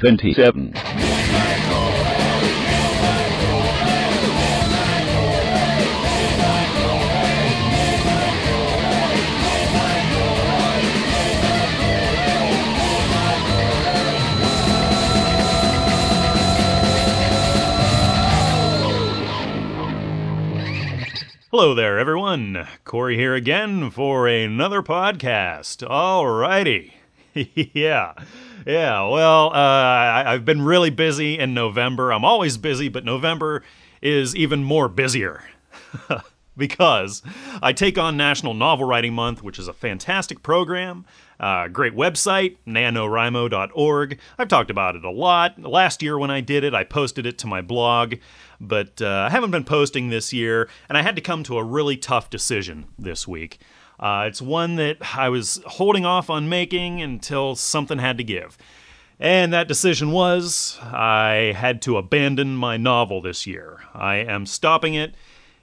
27. Hello there, everyone. Corey here again for another podcast. All righty. yeah. Yeah. Well, uh, I, I've been really busy in November. I'm always busy, but November is even more busier. because I take on National Novel Writing Month, which is a fantastic program, uh, great website, nanowrimo.org. I've talked about it a lot. Last year when I did it, I posted it to my blog, but uh, I haven't been posting this year, and I had to come to a really tough decision this week. Uh, it's one that I was holding off on making until something had to give. And that decision was I had to abandon my novel this year. I am stopping it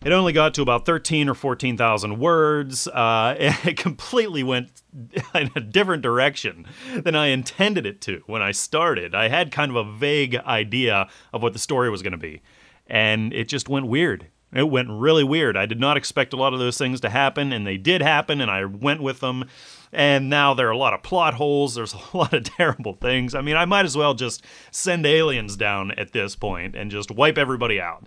it only got to about 13 or 14,000 words. Uh, it completely went in a different direction than I intended it to when I started. I had kind of a vague idea of what the story was going to be, and it just went weird. It went really weird. I did not expect a lot of those things to happen, and they did happen, and I went with them. And now there are a lot of plot holes. There's a lot of terrible things. I mean, I might as well just send aliens down at this point and just wipe everybody out.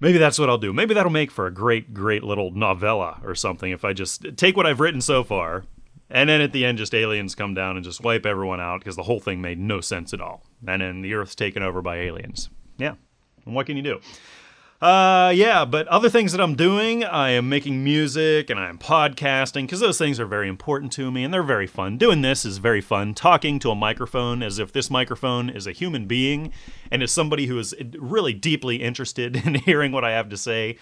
Maybe that's what I'll do. Maybe that'll make for a great, great little novella or something if I just take what I've written so far and then at the end just aliens come down and just wipe everyone out because the whole thing made no sense at all. And then the Earth's taken over by aliens. Yeah. And what can you do? Uh, yeah, but other things that I'm doing, I am making music and I'm podcasting because those things are very important to me and they're very fun. Doing this is very fun. Talking to a microphone as if this microphone is a human being and is somebody who is really deeply interested in hearing what I have to say.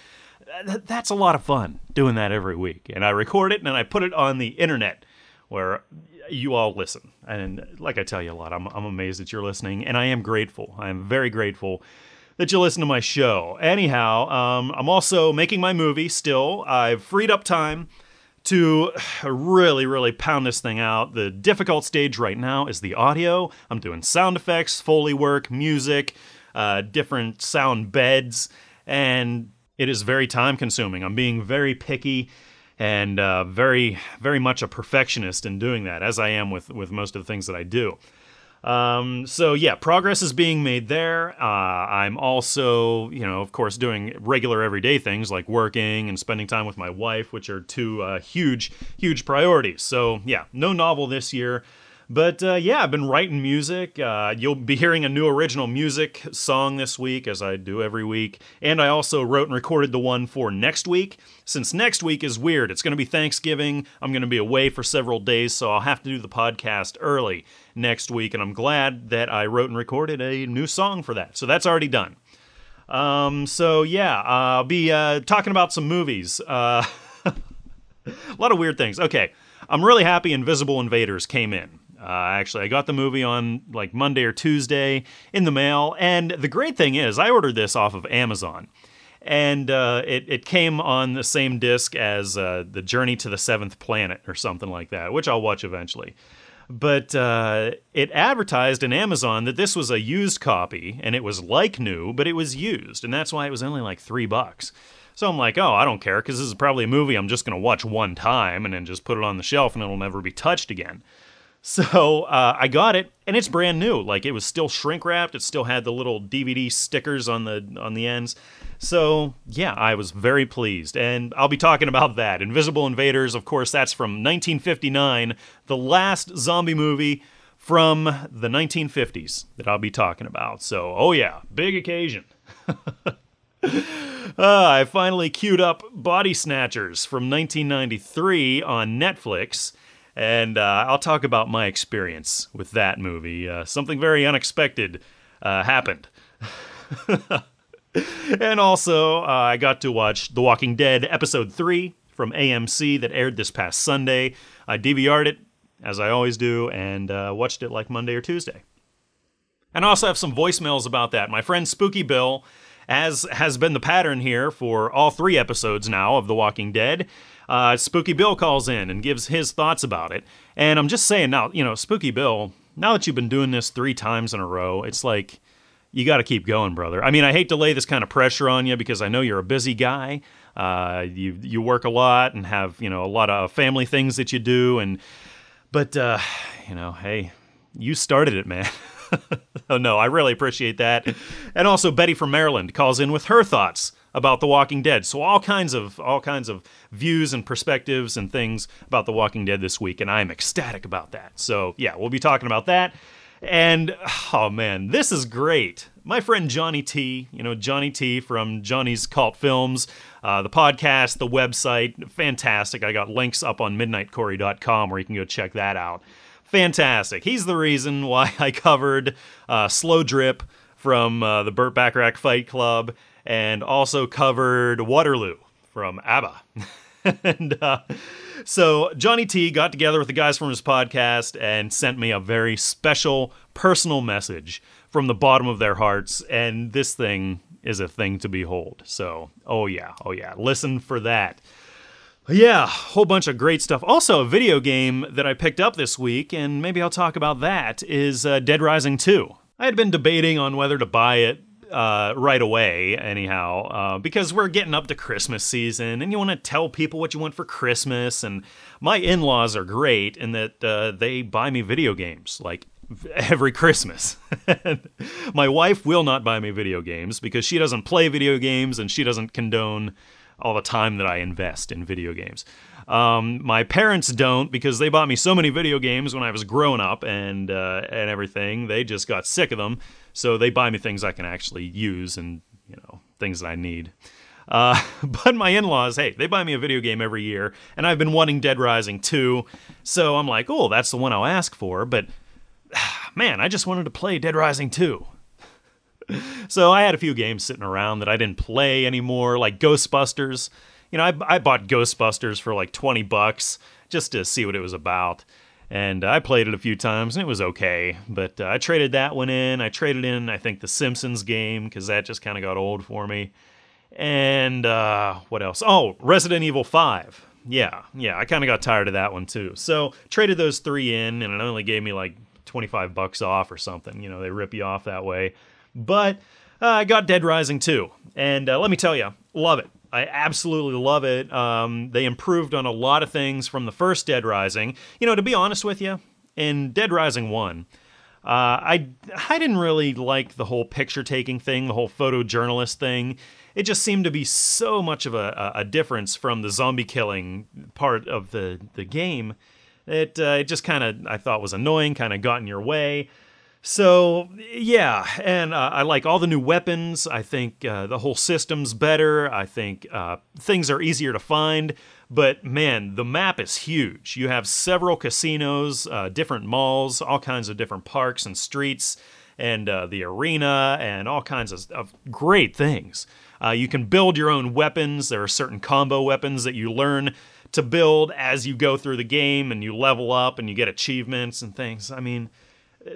That's a lot of fun doing that every week. And I record it and I put it on the internet where you all listen. And like I tell you a lot, I'm, I'm amazed that you're listening and I am grateful. I am very grateful that you listen to my show. Anyhow, um, I'm also making my movie still. I've freed up time to really, really pound this thing out. The difficult stage right now is the audio. I'm doing sound effects, Foley work, music, uh, different sound beds, and it is very time consuming. I'm being very picky and uh, very, very much a perfectionist in doing that, as I am with, with most of the things that I do. Um, so yeah, progress is being made there. Uh, I'm also, you know, of course, doing regular everyday things like working and spending time with my wife, which are two uh, huge, huge priorities. So yeah, no novel this year. But uh, yeah, I've been writing music. Uh, you'll be hearing a new original music song this week, as I do every week. And I also wrote and recorded the one for next week. Since next week is weird, it's going to be Thanksgiving. I'm going to be away for several days, so I'll have to do the podcast early next week. And I'm glad that I wrote and recorded a new song for that. So that's already done. Um, so yeah, I'll be uh, talking about some movies. Uh, a lot of weird things. Okay, I'm really happy Invisible Invaders came in. Uh, actually, I got the movie on like Monday or Tuesday in the mail, and the great thing is, I ordered this off of Amazon, and uh, it it came on the same disc as uh, the Journey to the Seventh Planet or something like that, which I'll watch eventually. But uh, it advertised in Amazon that this was a used copy, and it was like new, but it was used, and that's why it was only like three bucks. So I'm like, oh, I don't care, because this is probably a movie I'm just going to watch one time and then just put it on the shelf and it'll never be touched again. So uh, I got it, and it's brand new. Like it was still shrink wrapped. It still had the little DVD stickers on the on the ends. So yeah, I was very pleased, and I'll be talking about that. Invisible Invaders, of course, that's from 1959, the last zombie movie from the 1950s that I'll be talking about. So oh yeah, big occasion. uh, I finally queued up Body Snatchers from 1993 on Netflix and uh, I'll talk about my experience with that movie. Uh, something very unexpected uh, happened. and also, uh, I got to watch The Walking Dead Episode 3 from AMC that aired this past Sunday. I DVR'd it, as I always do, and uh, watched it like Monday or Tuesday. And I also have some voicemails about that. My friend Spooky Bill, as has been the pattern here for all three episodes now of The Walking Dead, uh, Spooky Bill calls in and gives his thoughts about it. And I'm just saying now, you know, Spooky Bill, now that you've been doing this three times in a row, it's like you got to keep going, brother. I mean, I hate to lay this kind of pressure on you because I know you're a busy guy. Uh, you you work a lot and have you know a lot of family things that you do, and but uh, you know, hey, you started it, man. oh no, I really appreciate that. And also Betty from Maryland calls in with her thoughts about The Walking Dead. So all kinds of all kinds of views and perspectives and things about The Walking Dead this week, and I'm ecstatic about that. So yeah, we'll be talking about that. And oh man, this is great. My friend Johnny T, you know, Johnny T from Johnny's Cult Films, uh, the podcast, the website, fantastic. I got links up on midnightcorey.com where you can go check that out. Fantastic. He's the reason why I covered uh, Slow Drip from uh, the Burt Bacharach Fight Club and also covered Waterloo from ABBA. and uh, so Johnny T got together with the guys from his podcast and sent me a very special personal message from the bottom of their hearts. And this thing is a thing to behold. So, oh yeah, oh yeah, listen for that. Yeah, whole bunch of great stuff. Also, a video game that I picked up this week, and maybe I'll talk about that, is uh, Dead Rising 2. I had been debating on whether to buy it uh, right away, anyhow, uh, because we're getting up to Christmas season and you want to tell people what you want for Christmas. And my in laws are great in that uh, they buy me video games like every Christmas. my wife will not buy me video games because she doesn't play video games and she doesn't condone all the time that I invest in video games. Um, my parents don't because they bought me so many video games when I was growing up and uh, and everything. They just got sick of them, so they buy me things I can actually use and you know things that I need. Uh, but my in-laws, hey, they buy me a video game every year, and I've been wanting Dead Rising 2, so I'm like, oh, that's the one I'll ask for. But man, I just wanted to play Dead Rising 2. so I had a few games sitting around that I didn't play anymore, like Ghostbusters you know, I, I bought Ghostbusters for like 20 bucks just to see what it was about. And I played it a few times and it was okay. But uh, I traded that one in. I traded in, I think, the Simpsons game because that just kind of got old for me. And uh, what else? Oh, Resident Evil 5. Yeah, yeah, I kind of got tired of that one too. So traded those three in and it only gave me like 25 bucks off or something. You know, they rip you off that way. But uh, I got Dead Rising 2. And uh, let me tell you, love it. I absolutely love it. Um, they improved on a lot of things from the first Dead Rising. You know, to be honest with you, in Dead Rising 1, uh, I, I didn't really like the whole picture taking thing, the whole photojournalist thing. It just seemed to be so much of a, a difference from the zombie killing part of the, the game. It, uh, it just kind of, I thought was annoying, kind of got in your way. So yeah, and uh, I like all the new weapons. I think uh, the whole system's better. I think uh, things are easier to find. But man, the map is huge. You have several casinos, uh, different malls, all kinds of different parks and streets, and uh, the arena, and all kinds of, of great things. Uh, you can build your own weapons. There are certain combo weapons that you learn to build as you go through the game, and you level up, and you get achievements and things. I mean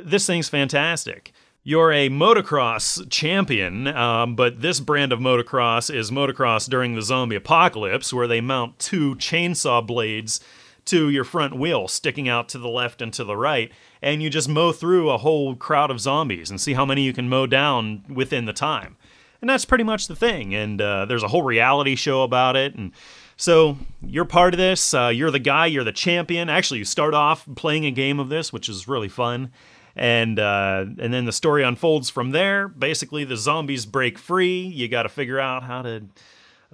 this thing's fantastic. You're a motocross champion, um, but this brand of motocross is motocross during the zombie apocalypse, where they mount two chainsaw blades to your front wheel, sticking out to the left and to the right, and you just mow through a whole crowd of zombies and see how many you can mow down within the time. And that's pretty much the thing. And uh, there's a whole reality show about it, and so you're part of this. Uh, you're the guy. You're the champion. Actually, you start off playing a game of this, which is really fun and uh, and then the story unfolds from there. Basically, the zombies break free. You got to figure out how to.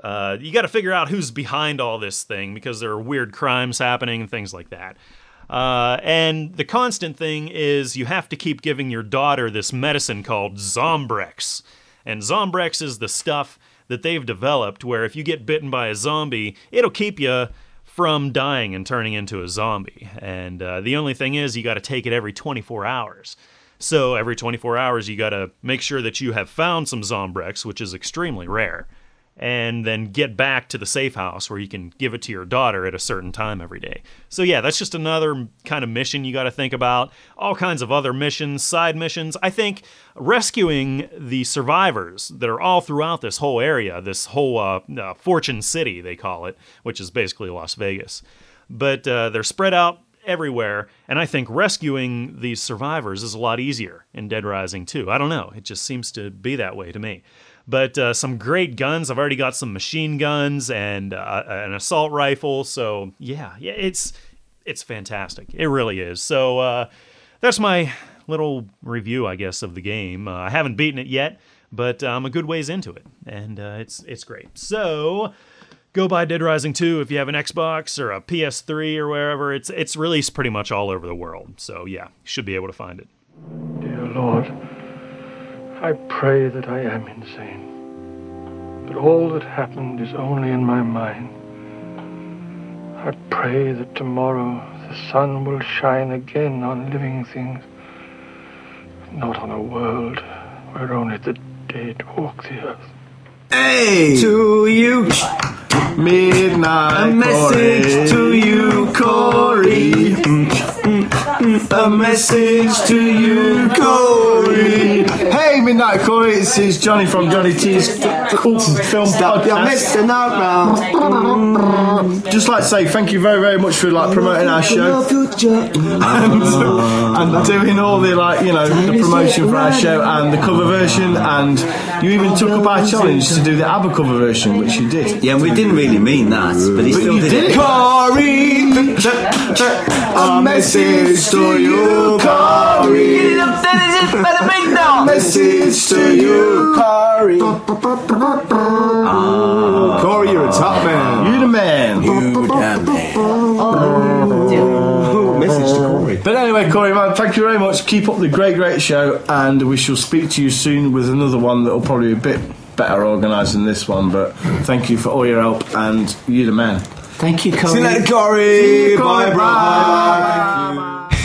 Uh, you got to figure out who's behind all this thing because there are weird crimes happening and things like that. Uh, and the constant thing is you have to keep giving your daughter this medicine called Zombrex. And Zombrex is the stuff that they've developed where if you get bitten by a zombie, it'll keep you from dying and turning into a zombie. And uh, the only thing is, you got to take it every 24 hours. So every 24 hours, you got to make sure that you have found some Zombrex, which is extremely rare and then get back to the safe house where you can give it to your daughter at a certain time every day. So, yeah, that's just another kind of mission you got to think about. All kinds of other missions, side missions. I think rescuing the survivors that are all throughout this whole area, this whole uh, uh, Fortune City, they call it, which is basically Las Vegas. But uh, they're spread out everywhere. And I think rescuing these survivors is a lot easier in Dead Rising 2. I don't know. It just seems to be that way to me. But uh, some great guns. I've already got some machine guns and uh, an assault rifle. So yeah, yeah, it's it's fantastic. It really is. So uh, that's my little review, I guess, of the game. Uh, I haven't beaten it yet, but I'm a good ways into it, and uh, it's it's great. So go buy Dead Rising 2 if you have an Xbox or a PS3 or wherever. It's it's released pretty much all over the world. So yeah, you should be able to find it. Dear Lord, I pray that I am insane. But all that happened is only in my mind. I pray that tomorrow the sun will shine again on living things, not on a world where only the dead walk the earth. Hey! To you, Midnight a message to you, Corey. A message to you, Corey. Hey, Midnight Corey, it's, it's Johnny from Johnny T's Cult Film Stop your Podcast. messing around. Just like to say thank you very, very much for like promoting our show and, and doing all the like you know the promotion for our show and the cover version and you even took up our challenge to do the ABBA cover version, which you did. Yeah, we didn't really mean that, but he still you did, did. it. Corey, a message to you, Corey. Message to you, Corey. Corey, you're a top man. You the man. You damn man. Oh, oh, oh, message to Corey. But anyway, Corey, man, thank you very much. Keep up the great, great show, and we shall speak to you soon with another one that will probably be a bit better organised than this one. But thank you for all your help, and you the man. Thank you, Corey. See you later, Corey. Bye, bye. Oh,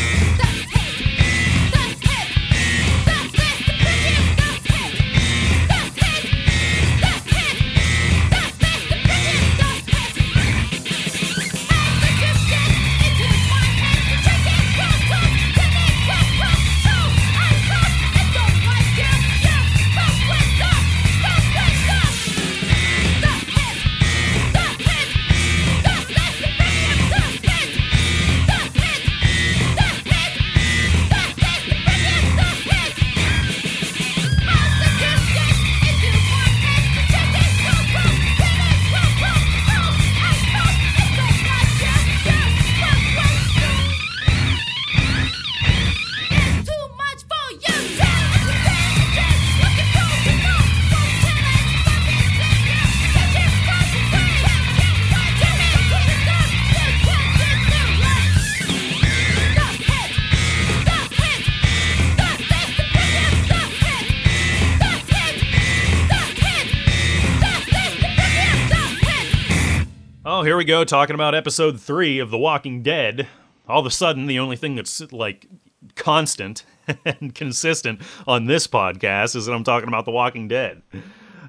here we go, talking about episode three of The Walking Dead. All of a sudden, the only thing that's like constant and consistent on this podcast is that I'm talking about The Walking Dead.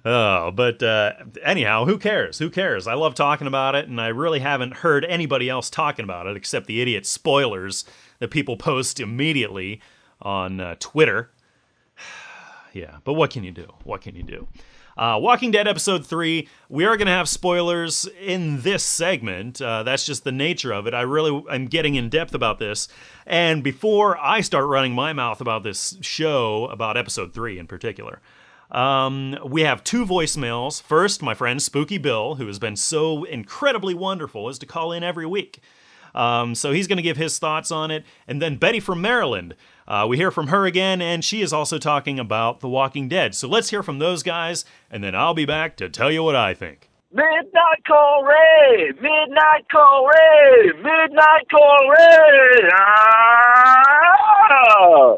Oh, but uh, anyhow, who cares? Who cares? I love talking about it, and I really haven't heard anybody else talking about it except the idiot spoilers that people post immediately on uh, Twitter. yeah, but what can you do? What can you do? Uh, Walking Dead episode three. We are going to have spoilers in this segment. Uh, that's just the nature of it. I really am getting in depth about this. And before I start running my mouth about this show, about episode three in particular, um, we have two voicemails. First, my friend Spooky Bill, who has been so incredibly wonderful, is to call in every week. Um, so he's going to give his thoughts on it. And then Betty from Maryland. Uh, we hear from her again, and she is also talking about The Walking Dead. So let's hear from those guys, and then I'll be back to tell you what I think. Midnight Corey! Midnight Corey! Midnight Corey! Ah!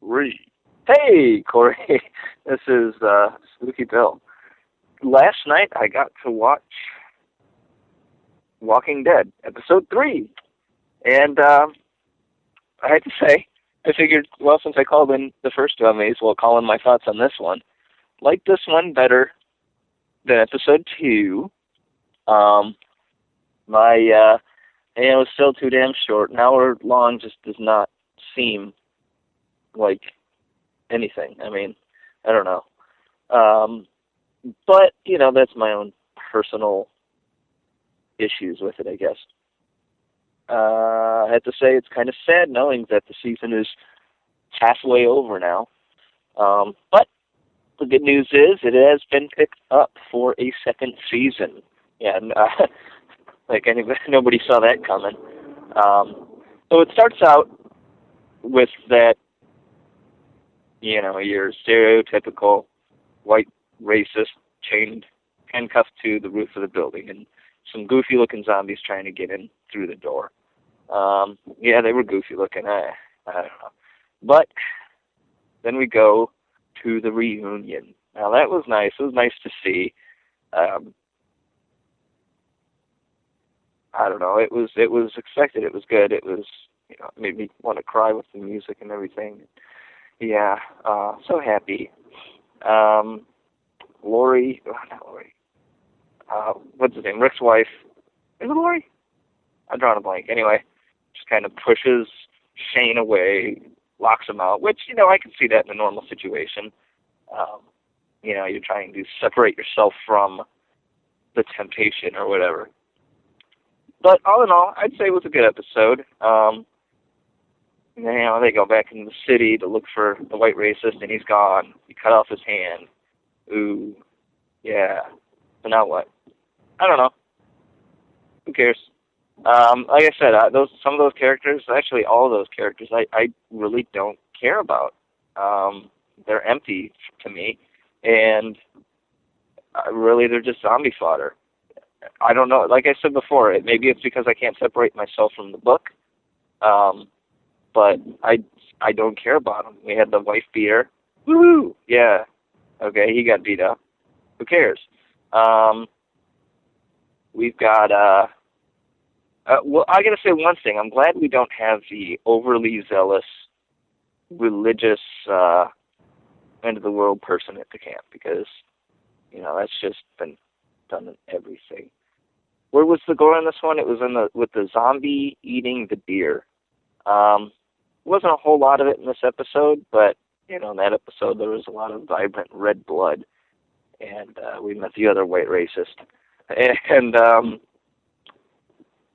Re. Hey, Corey. This is uh, Spooky Bill. Last night I got to watch Walking Dead, episode three. And uh, I had to say, I figured, well, since I called in the first two, I may as well call in my thoughts on this one. Like this one better than episode two. Um, my uh, and it was still too damn short. An hour long just does not seem like anything. I mean, I don't know. Um, but you know, that's my own personal issues with it, I guess. uh, I have to say it's kind of sad knowing that the season is halfway over now. Um, but the good news is it has been picked up for a second season. Yeah, and, uh, like anybody, nobody saw that coming. Um, so it starts out with that, you know, your stereotypical white racist chained, handcuffed to the roof of the building, and some goofy looking zombies trying to get in through the door. Um, yeah, they were goofy looking. I, I don't know. But then we go to the reunion. Now that was nice. It was nice to see. Um, I don't know. It was it was expected. It was good. It was you know made me want to cry with the music and everything. Yeah, uh, so happy. Um, Lori, oh, not Lori. Uh, what's his name? Rick's wife. Is it Lori? I'm drawing a blank. Anyway, just kind of pushes Shane away, locks him out. Which you know I can see that in a normal situation. Um, you know, you're trying to separate yourself from the temptation or whatever. But all in all, I'd say it was a good episode. Um, you know, they go back into the city to look for the white racist, and he's gone. He cut off his hand. Ooh, yeah. So now what? I don't know. Who cares? Um, like I said, uh, those some of those characters, actually all those characters, I I really don't care about. Um, they're empty to me, and uh, really they're just zombie fodder. I don't know. Like I said before, it, maybe it's because I can't separate myself from the book. Um, but I I don't care about him. We had the wife beater. Woo! Yeah. Okay, he got beat up. Who cares? Um, we've got uh, uh well I gotta say one thing. I'm glad we don't have the overly zealous religious uh end of the world person at the camp because you know that's just been done in everything. Where was the gore in this one? It was in the with the zombie eating the deer. Um, wasn't a whole lot of it in this episode, but you know in that episode there was a lot of vibrant red blood, and uh, we met the other white racist, and um,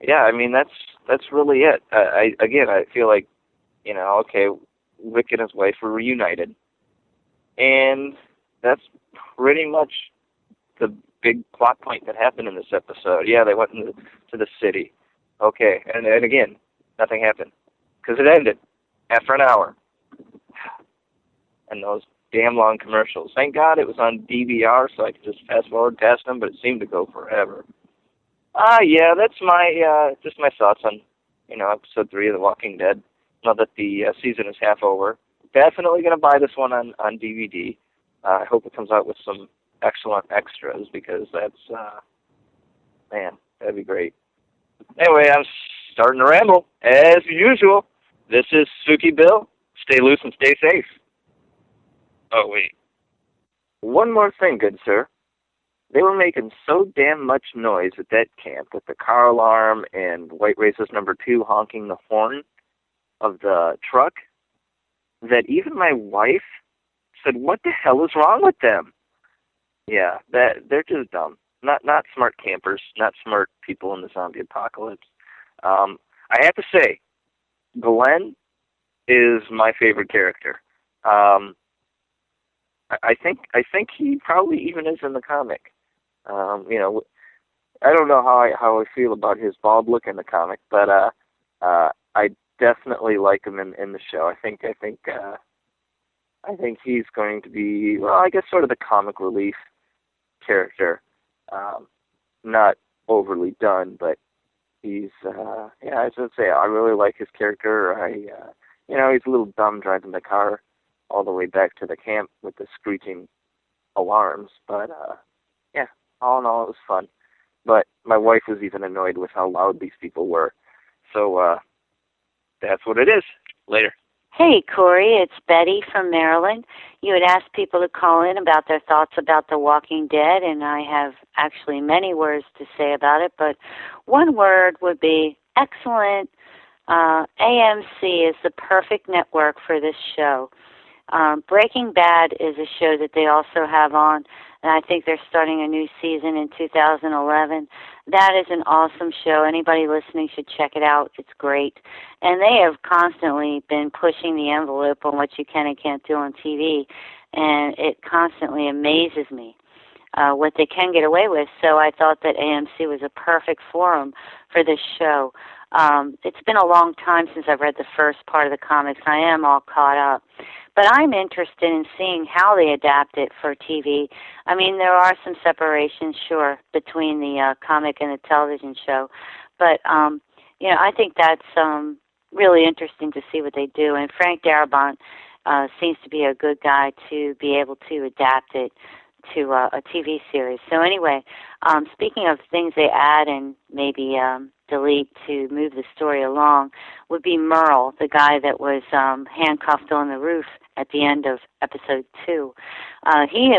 yeah, I mean that's that's really it. I, I again I feel like you know okay, Rick and his wife were reunited, and that's pretty much the big plot point that happened in this episode. Yeah, they went into, to the city. Okay, and and again, nothing happened because it ended after an hour. And those damn long commercials. Thank God it was on DVR, so I could just fast forward past them. But it seemed to go forever. Ah, uh, yeah, that's my uh, just my thoughts on you know episode three of The Walking Dead. Now that the uh, season is half over, definitely to buy this one on on DVD. Uh, I hope it comes out with some excellent extras because that's uh man, that'd be great. Anyway, I'm starting to ramble as usual. This is Spooky Bill. Stay loose and stay safe. Oh wait. One more thing, good sir. They were making so damn much noise at that camp with the car alarm and white racist number two honking the horn of the truck that even my wife said, "What the hell is wrong with them?" Yeah, that they're just dumb. Not not smart campers, not smart people in the zombie apocalypse. Um, I have to say, Glenn is my favorite character. Um, I, think I think he probably even is in the comic. Um, you know, I don't know how I how I feel about his bald look in the comic, but uh, uh, I definitely like him in in the show. I think I think uh, I think he's going to be well, I guess sort of the comic relief character. Um, not overly done, but he's uh yeah, I should say I really like his character. I uh you know, he's a little dumb driving the car all the way back to the camp with the screeching alarms, but uh yeah, all in all it was fun. But my wife was even annoyed with how loud these people were. So uh that's what it is. Later. Hey, Corey, it's Betty from Maryland. You had asked people to call in about their thoughts about The Walking Dead, and I have actually many words to say about it, but one word would be excellent. Uh, AMC is the perfect network for this show. Um, Breaking Bad is a show that they also have on, and I think they're starting a new season in 2011. That is an awesome show. Anybody listening should check it out. It's great. And they have constantly been pushing the envelope on what you can and can't do on TV, and it constantly amazes me. Uh, what they can get away with. So I thought that AMC was a perfect forum for this show. Um, it's been a long time since I've read the first part of the comics. I am all caught up. But I'm interested in seeing how they adapt it for TV. I mean, there are some separations, sure, between the uh, comic and the television show. But, um, you know, I think that's um, really interesting to see what they do. And Frank Darabont uh, seems to be a good guy to be able to adapt it to uh, a TV series. So anyway, um, speaking of things they add and maybe um, delete to move the story along, would be Merle, the guy that was um, handcuffed on the roof at the end of episode two. Uh, he,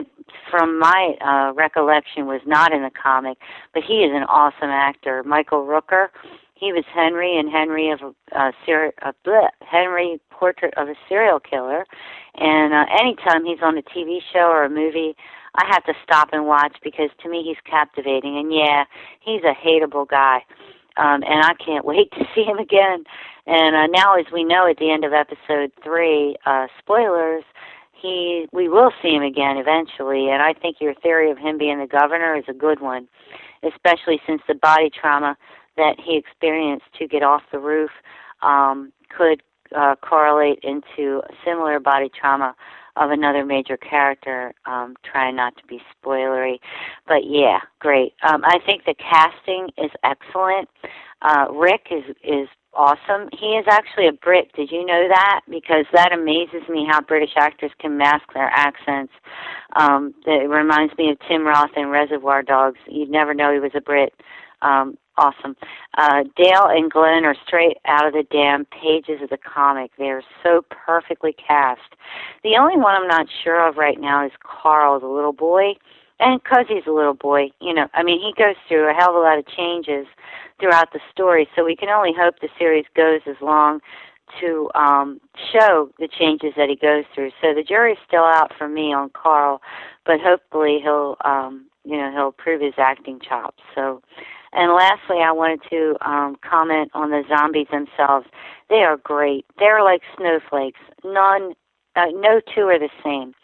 from my uh, recollection, was not in the comic, but he is an awesome actor. Michael Rooker. He was Henry and Henry of a uh, ser- uh, bleh, Henry Portrait of a Serial Killer, and uh, anytime he's on a TV show or a movie, I have to stop and watch because to me he's captivating. And yeah, he's a hateable guy. Um, and I can't wait to see him again. And uh, now, as we know, at the end of episode three, uh, spoilers, he we will see him again eventually. And I think your theory of him being the governor is a good one, especially since the body trauma that he experienced to get off the roof um, could uh, correlate into similar body trauma of another major character. Um, trying not to be spoilery, but yeah, great. Um, I think the casting is excellent. Uh, Rick is is awesome. He is actually a Brit. Did you know that? Because that amazes me how British actors can mask their accents. Um, it reminds me of Tim Roth in Reservoir Dogs. You'd never know he was a Brit. Um, awesome. Uh, Dale and Glenn are straight out of the damn pages of the comic. They are so perfectly cast. The only one I'm not sure of right now is Carl, the little boy. And because he's a little boy, you know, I mean, he goes through a hell of a lot of changes throughout the story, so we can only hope the series goes as long to um, show the changes that he goes through. So the jury's still out for me on Carl, but hopefully he'll, um, you know, he'll prove his acting chops. So and lastly, I wanted to um, comment on the zombies themselves. They are great. They're like snowflakes. None, uh, no two are the same.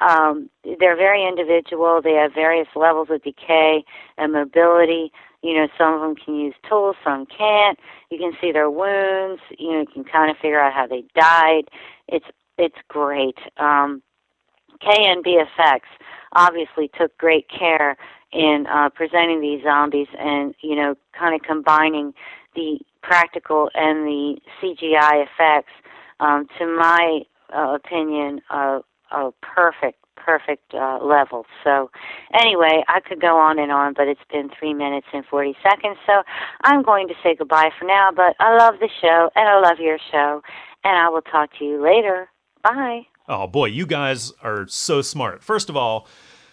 Um, they're very individual. They have various levels of decay and mobility. You know, some of them can use tools, some can't. You can see their wounds. You know, you can kind of figure out how they died. It's it's great. Um, KNB Effects obviously took great care in uh, presenting these zombies and you know kind of combining the practical and the CGI effects um, to my uh, opinion a, perfect perfect uh, level. So anyway, I could go on and on, but it's been three minutes and 40 seconds. So I'm going to say goodbye for now, but I love the show and I love your show and I will talk to you later. Bye. Oh boy, you guys are so smart. First of all,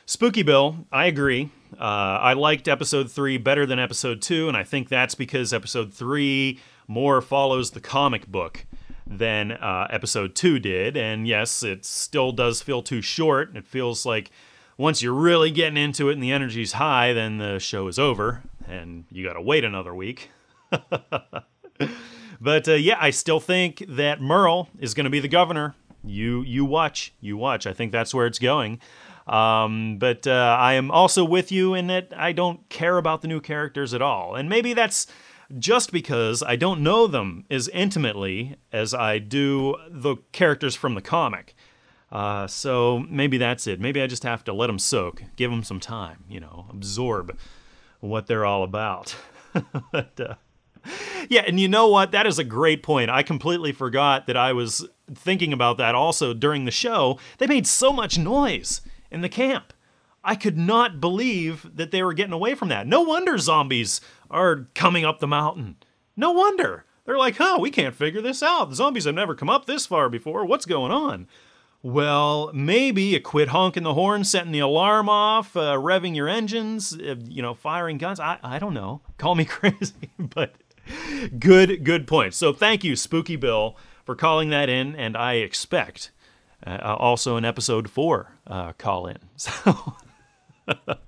Spooky Bill, I agree. Uh, I liked episode three better than episode two, and I think that's because episode three more follows the comic book than uh, episode two did. And yes, it still does feel too short. It feels like once you're really getting into it and the energy's high, then the show is over, and you got to wait another week. but uh, yeah, I still think that Merle is going to be the governor. You you watch, you watch. I think that's where it's going. Um, but uh, I am also with you in that I don't care about the new characters at all. And maybe that's just because I don't know them as intimately as I do the characters from the comic. Uh, so maybe that's it. Maybe I just have to let them soak, give them some time, you know, absorb what they're all about. but, uh, yeah, and you know what? That is a great point. I completely forgot that I was thinking about that also during the show. They made so much noise in the camp. I could not believe that they were getting away from that. No wonder zombies are coming up the mountain. No wonder. They're like, huh, we can't figure this out. The zombies have never come up this far before. What's going on? Well, maybe you quit honking the horn, setting the alarm off, uh, revving your engines, uh, you know, firing guns. I, I don't know. Call me crazy, but good, good point. So thank you, Spooky Bill, for calling that in, and I expect uh, also in episode four uh, call in. So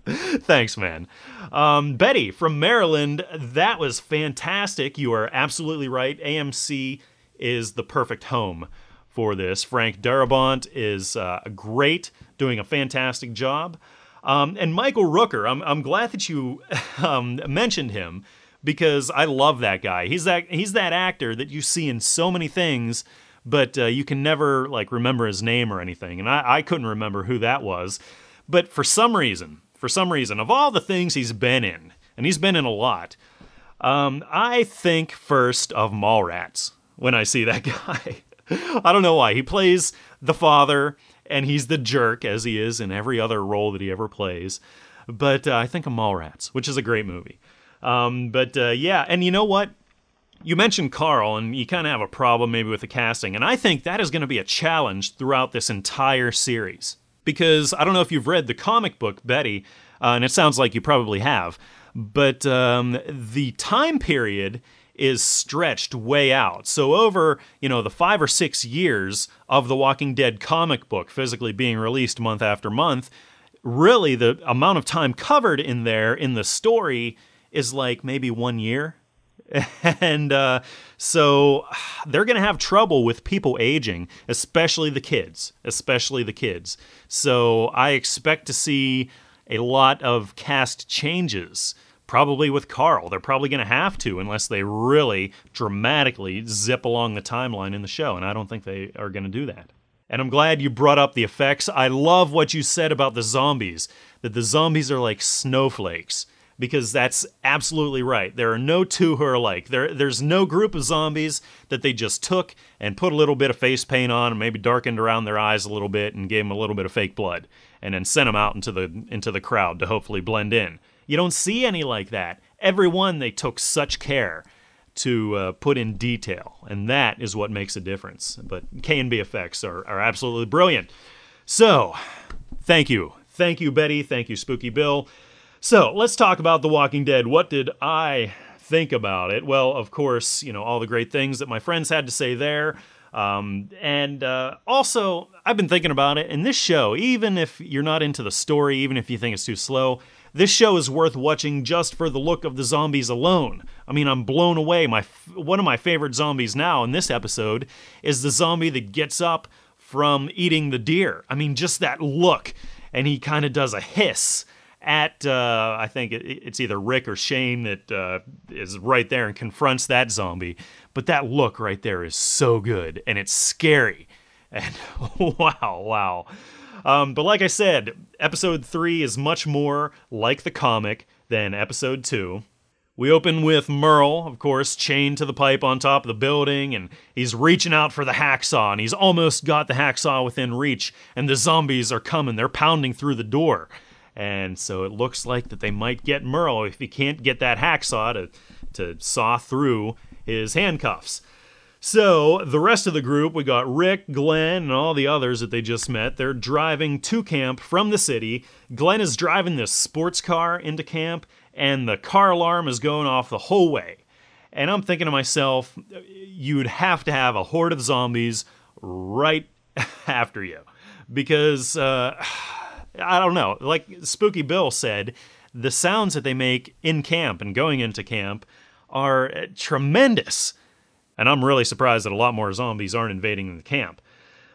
Thanks, man. Um, Betty from Maryland, that was fantastic. You are absolutely right. AMC is the perfect home for this. Frank Darabont is uh, great, doing a fantastic job. Um, and Michael Rooker, I'm, I'm glad that you um, mentioned him because I love that guy. He's that he's that actor that you see in so many things, but uh, you can never like remember his name or anything. And I, I couldn't remember who that was. But for some reason, for some reason, of all the things he's been in, and he's been in a lot, um, I think first of Mallrats when I see that guy. I don't know why. He plays the father, and he's the jerk, as he is in every other role that he ever plays. But uh, I think of Mallrats, which is a great movie. Um, but uh, yeah, and you know what? You mentioned Carl, and you kind of have a problem maybe with the casting, and I think that is going to be a challenge throughout this entire series. Because I don't know if you've read the comic book, Betty, uh, and it sounds like you probably have, but um, the time period is stretched way out. So over, you know, the 5 or 6 years of the Walking Dead comic book physically being released month after month, really the amount of time covered in there in the story is like maybe 1 year. and uh, so they're going to have trouble with people aging, especially the kids, especially the kids. So I expect to see a lot of cast changes probably with Carl. They're probably going to have to unless they really dramatically zip along the timeline in the show, and I don't think they are going to do that. And I'm glad you brought up the effects. I love what you said about the zombies, that the zombies are like snowflakes. Because that's absolutely right. There are no two who are alike. There, there's no group of zombies that they just took and put a little bit of face paint on and maybe darkened around their eyes a little bit and gave them a little bit of fake blood and then sent them out into the into the crowd to hopefully blend in. You don't see any like that. Every one they took such care to uh, put in detail, and that is what makes a difference. But K and B effects are, are absolutely brilliant. So, thank you. Thank you, Betty. Thank you, Spooky Bill. So, let's talk about The Walking Dead. What did I think about it? Well, of course, you know, all the great things that my friends had to say there. Um, and uh, also, I've been thinking about it. In this show, even if you're not into the story, even if you think it's too slow, this show is worth watching just for the look of the zombies alone. I mean, I'm blown away. My one of my favorite zombies now in this episode is the zombie that gets up from eating the deer. I mean, just that look, and he kind of does a hiss at uh, I think it's either Rick or Shane that uh, is right there and confronts that zombie. But that look right there is so good and it's scary. And wow, wow. Um, but like I said, episode three is much more like the comic than episode two. We open with Merle, of course, chained to the pipe on top of the building, and he's reaching out for the hacksaw, and he's almost got the hacksaw within reach, and the zombies are coming. They're pounding through the door. And so it looks like that they might get Merle if he can't get that hacksaw to, to saw through his handcuffs. So, the rest of the group, we got Rick, Glenn, and all the others that they just met. They're driving to camp from the city. Glenn is driving this sports car into camp, and the car alarm is going off the whole way. And I'm thinking to myself, you'd have to have a horde of zombies right after you. Because, uh, I don't know, like Spooky Bill said, the sounds that they make in camp and going into camp are tremendous and I'm really surprised that a lot more zombies aren't invading the camp.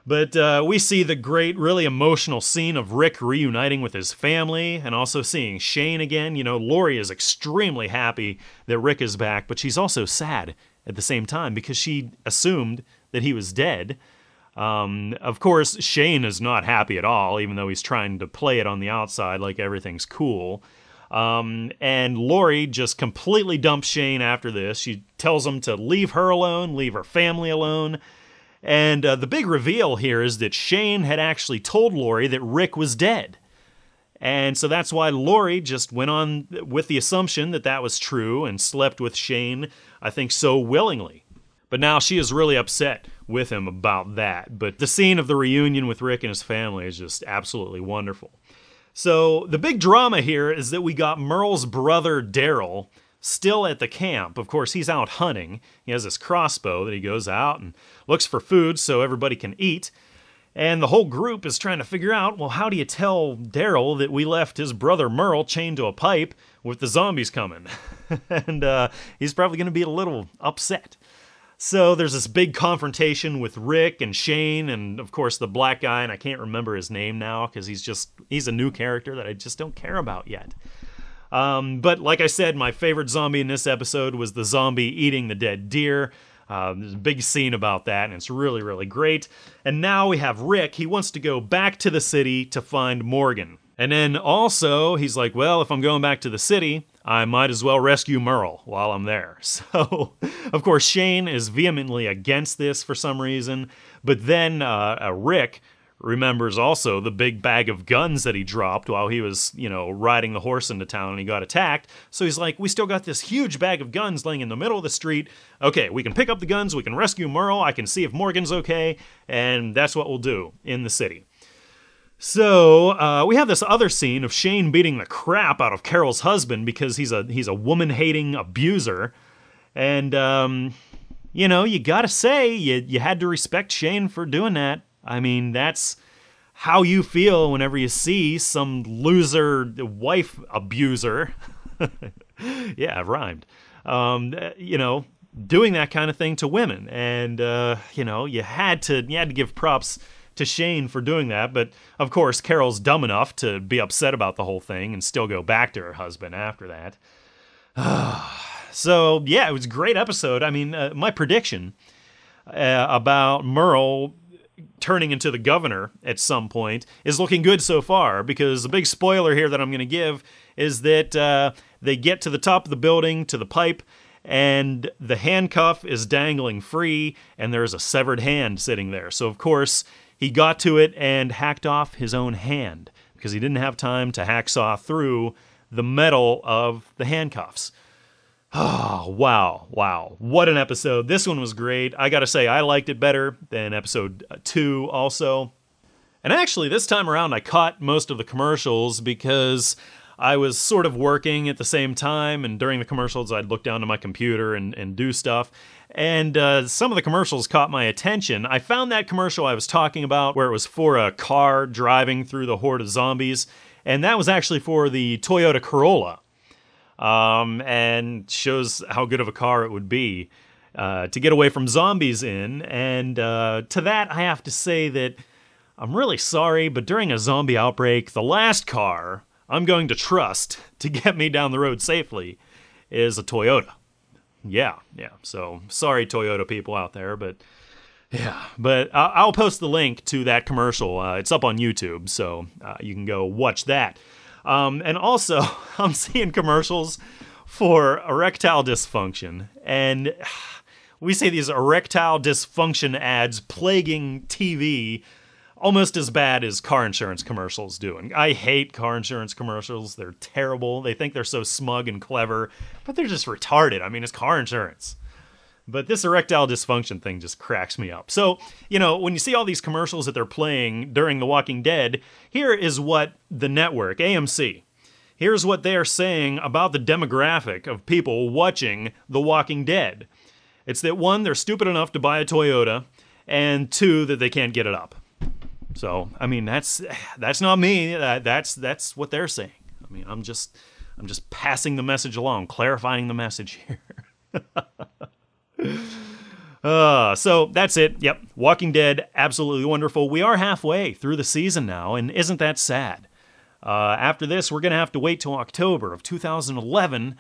But uh, we see the great, really emotional scene of Rick reuniting with his family and also seeing Shane again. You know, Lori is extremely happy that Rick is back, but she's also sad at the same time because she assumed that he was dead. Um, of course, Shane is not happy at all, even though he's trying to play it on the outside like everything's cool. Um, and Lori just completely dumps Shane after this. She tells him to leave her alone, leave her family alone. And uh, the big reveal here is that Shane had actually told Lori that Rick was dead. And so that's why Lori just went on with the assumption that that was true and slept with Shane, I think, so willingly. But now she is really upset with him about that. But the scene of the reunion with Rick and his family is just absolutely wonderful. So the big drama here is that we got Merle's brother Daryl still at the camp. Of course, he's out hunting. He has this crossbow that he goes out and looks for food so everybody can eat. And the whole group is trying to figure out well, how do you tell Daryl that we left his brother Merle chained to a pipe with the zombies coming? and uh, he's probably going to be a little upset. So there's this big confrontation with Rick and Shane, and of course the black guy, and I can't remember his name now because he's just he's a new character that I just don't care about yet. Um, but like I said, my favorite zombie in this episode was the zombie eating the dead deer. Uh, there's a big scene about that, and it's really, really great. And now we have Rick. He wants to go back to the city to find Morgan. And then also, he's like, well, if I'm going back to the city, I might as well rescue Merle while I'm there. So, of course, Shane is vehemently against this for some reason. But then uh, uh, Rick remembers also the big bag of guns that he dropped while he was, you know, riding the horse into town and he got attacked. So he's like, We still got this huge bag of guns laying in the middle of the street. Okay, we can pick up the guns, we can rescue Merle, I can see if Morgan's okay, and that's what we'll do in the city. So uh, we have this other scene of Shane beating the crap out of Carol's husband because he's a he's a woman hating abuser, and um, you know you gotta say you you had to respect Shane for doing that. I mean, that's how you feel whenever you see some loser wife abuser. yeah, it rhymed. Um, you know, doing that kind of thing to women, and uh, you know, you had to you had to give props to Shane for doing that. But of course, Carol's dumb enough to be upset about the whole thing and still go back to her husband after that. so yeah, it was a great episode. I mean, uh, my prediction uh, about Merle turning into the governor at some point is looking good so far because the big spoiler here that I'm going to give is that uh, they get to the top of the building to the pipe and the handcuff is dangling free and there's a severed hand sitting there. So of course, he got to it and hacked off his own hand because he didn't have time to hacksaw through the metal of the handcuffs. Oh, wow, wow. What an episode. This one was great. I gotta say, I liked it better than episode uh, two, also. And actually, this time around, I caught most of the commercials because I was sort of working at the same time, and during the commercials, I'd look down to my computer and, and do stuff. And uh, some of the commercials caught my attention. I found that commercial I was talking about where it was for a car driving through the horde of zombies, and that was actually for the Toyota Corolla um, and shows how good of a car it would be uh, to get away from zombies in. And uh, to that, I have to say that I'm really sorry, but during a zombie outbreak, the last car I'm going to trust to get me down the road safely is a Toyota. Yeah, yeah. So sorry, Toyota people out there, but yeah, but I'll post the link to that commercial. Uh, it's up on YouTube, so uh, you can go watch that. Um, and also, I'm seeing commercials for erectile dysfunction, and we see these erectile dysfunction ads plaguing TV almost as bad as car insurance commercials do. And I hate car insurance commercials. They're terrible. They think they're so smug and clever, but they're just retarded. I mean, it's car insurance. But this erectile dysfunction thing just cracks me up. So, you know, when you see all these commercials that they're playing during The Walking Dead, here is what the network, AMC, here's what they are saying about the demographic of people watching The Walking Dead. It's that one, they're stupid enough to buy a Toyota, and two, that they can't get it up. So, I mean, that's that's not me. That, that's that's what they're saying. I mean, I'm just I'm just passing the message along, clarifying the message here. Uh, so that's it. Yep. Walking Dead, absolutely wonderful. We are halfway through the season now, and isn't that sad? Uh, after this, we're to have to wait till October of 2011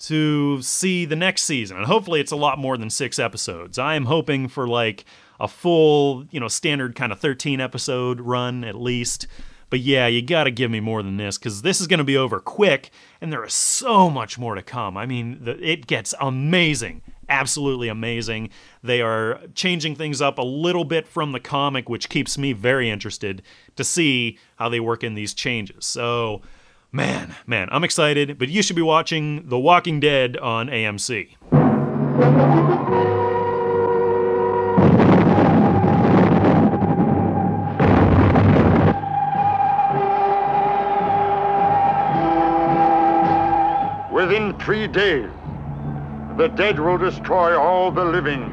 to see the next season. And hopefully, it's a lot more than six episodes. I am hoping for like a full, you know, standard kind of 13 episode run at least. But yeah, you got to give me more than this because this is going to be over quick, and there is so much more to come. I mean, the, it gets amazing absolutely amazing. They are changing things up a little bit from the comic, which keeps me very interested to see how they work in these changes. So, man, man, I'm excited, but you should be watching The Walking Dead on AMC. Within three days, the dead will destroy all the living.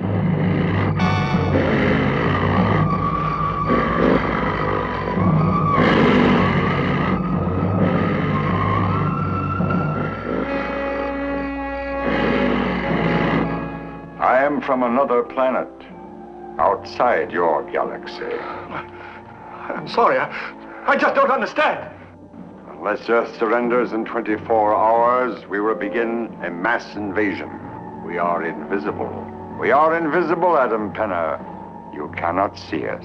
I am from another planet, outside your galaxy. I'm sorry, I, I just don't understand. Unless Earth surrenders in 24 hours, we will begin a mass invasion. We are invisible. We are invisible, Adam Penner. You cannot see us.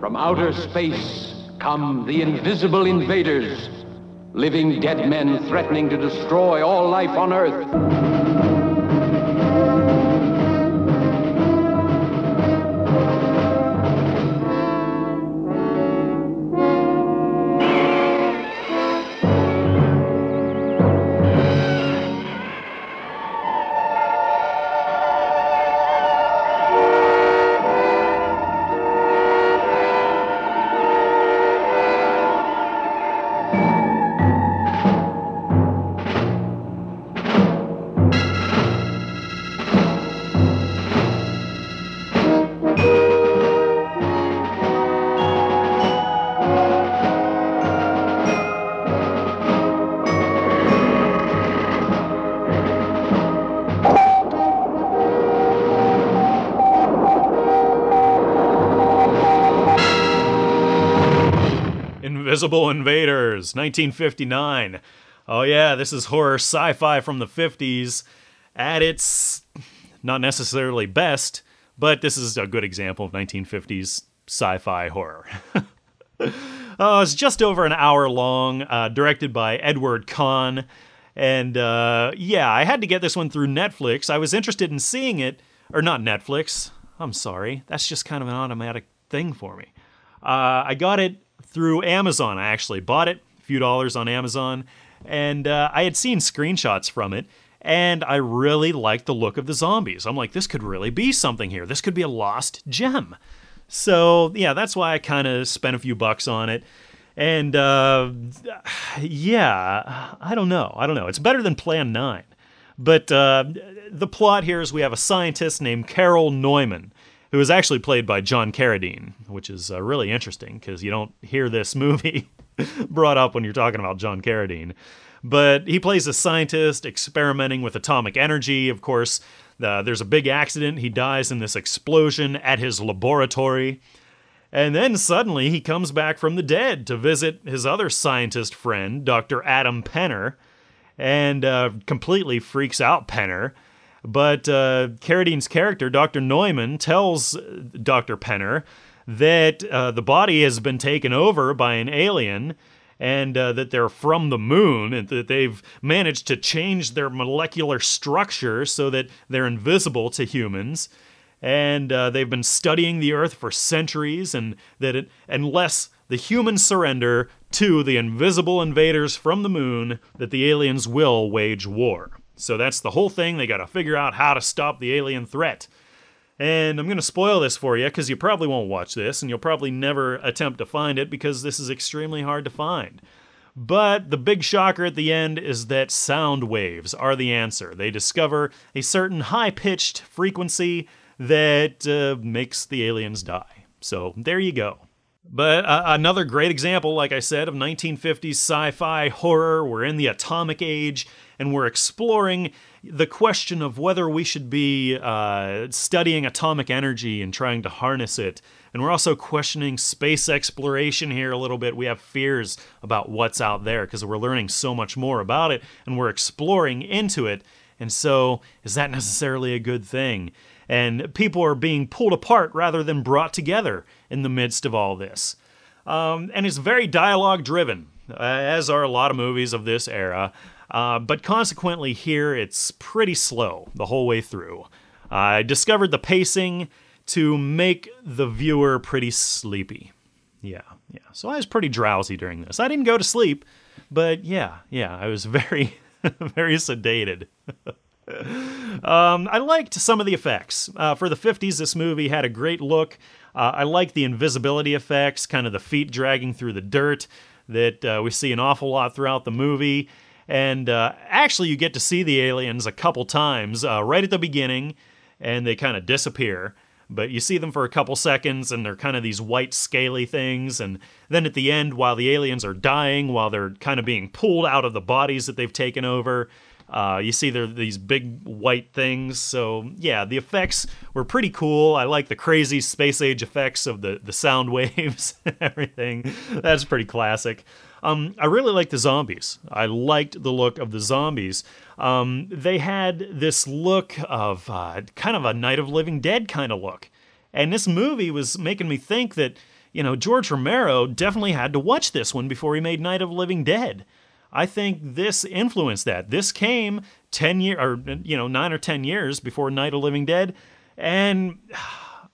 From outer space come the invisible invaders, living dead men threatening to destroy all life on Earth. Invisible Invaders, 1959. Oh, yeah, this is horror sci fi from the 50s at its not necessarily best, but this is a good example of 1950s sci fi horror. Oh, it's just over an hour long, uh, directed by Edward Cahn. And uh, yeah, I had to get this one through Netflix. I was interested in seeing it, or not Netflix. I'm sorry. That's just kind of an automatic thing for me. Uh, I got it through Amazon. I actually bought it, a few dollars on Amazon, and uh, I had seen screenshots from it, and I really liked the look of the zombies. I'm like, this could really be something here. This could be a lost gem. So yeah, that's why I kind of spent a few bucks on it. And uh, yeah, I don't know. I don't know. It's better than Plan 9. But uh, the plot here is we have a scientist named Carol Neumann, who is actually played by John Carradine, which is uh, really interesting because you don't hear this movie brought up when you're talking about John Carradine. But he plays a scientist experimenting with atomic energy. Of course, uh, there's a big accident. He dies in this explosion at his laboratory. And then suddenly he comes back from the dead to visit his other scientist friend, Dr. Adam Penner, and uh, completely freaks out Penner. But uh, Carradine's character, Dr. Neumann, tells Dr. Penner that uh, the body has been taken over by an alien and uh, that they're from the moon and that they've managed to change their molecular structure so that they're invisible to humans and uh, they've been studying the earth for centuries and that it, unless the humans surrender to the invisible invaders from the moon that the aliens will wage war so that's the whole thing they got to figure out how to stop the alien threat and I'm going to spoil this for you because you probably won't watch this and you'll probably never attempt to find it because this is extremely hard to find. But the big shocker at the end is that sound waves are the answer. They discover a certain high pitched frequency that uh, makes the aliens die. So there you go. But uh, another great example, like I said, of 1950s sci fi horror. We're in the atomic age and we're exploring the question of whether we should be uh, studying atomic energy and trying to harness it. And we're also questioning space exploration here a little bit. We have fears about what's out there because we're learning so much more about it and we're exploring into it. And so, is that necessarily a good thing? And people are being pulled apart rather than brought together in the midst of all this. Um, and it's very dialogue driven, as are a lot of movies of this era. Uh, but consequently, here it's pretty slow the whole way through. I discovered the pacing to make the viewer pretty sleepy. Yeah, yeah. So I was pretty drowsy during this. I didn't go to sleep, but yeah, yeah, I was very, very sedated. um, I liked some of the effects. Uh, for the 50s, this movie had a great look. Uh, I like the invisibility effects, kind of the feet dragging through the dirt that uh, we see an awful lot throughout the movie. And uh, actually, you get to see the aliens a couple times uh, right at the beginning, and they kind of disappear. But you see them for a couple seconds, and they're kind of these white, scaly things. And then at the end, while the aliens are dying, while they're kind of being pulled out of the bodies that they've taken over, Uh, you see there these big white things. So yeah, the effects were pretty cool. I like the crazy space age effects of the the sound waves and everything. That's pretty classic. Um, I really liked the zombies. I liked the look of the zombies. Um, they had this look of uh, kind of a Night of Living Dead kind of look. And this movie was making me think that, you know, George Romero definitely had to watch this one before he made Night of Living Dead. I think this influenced that. This came 10 years, or, you know, nine or 10 years before Night of Living Dead. And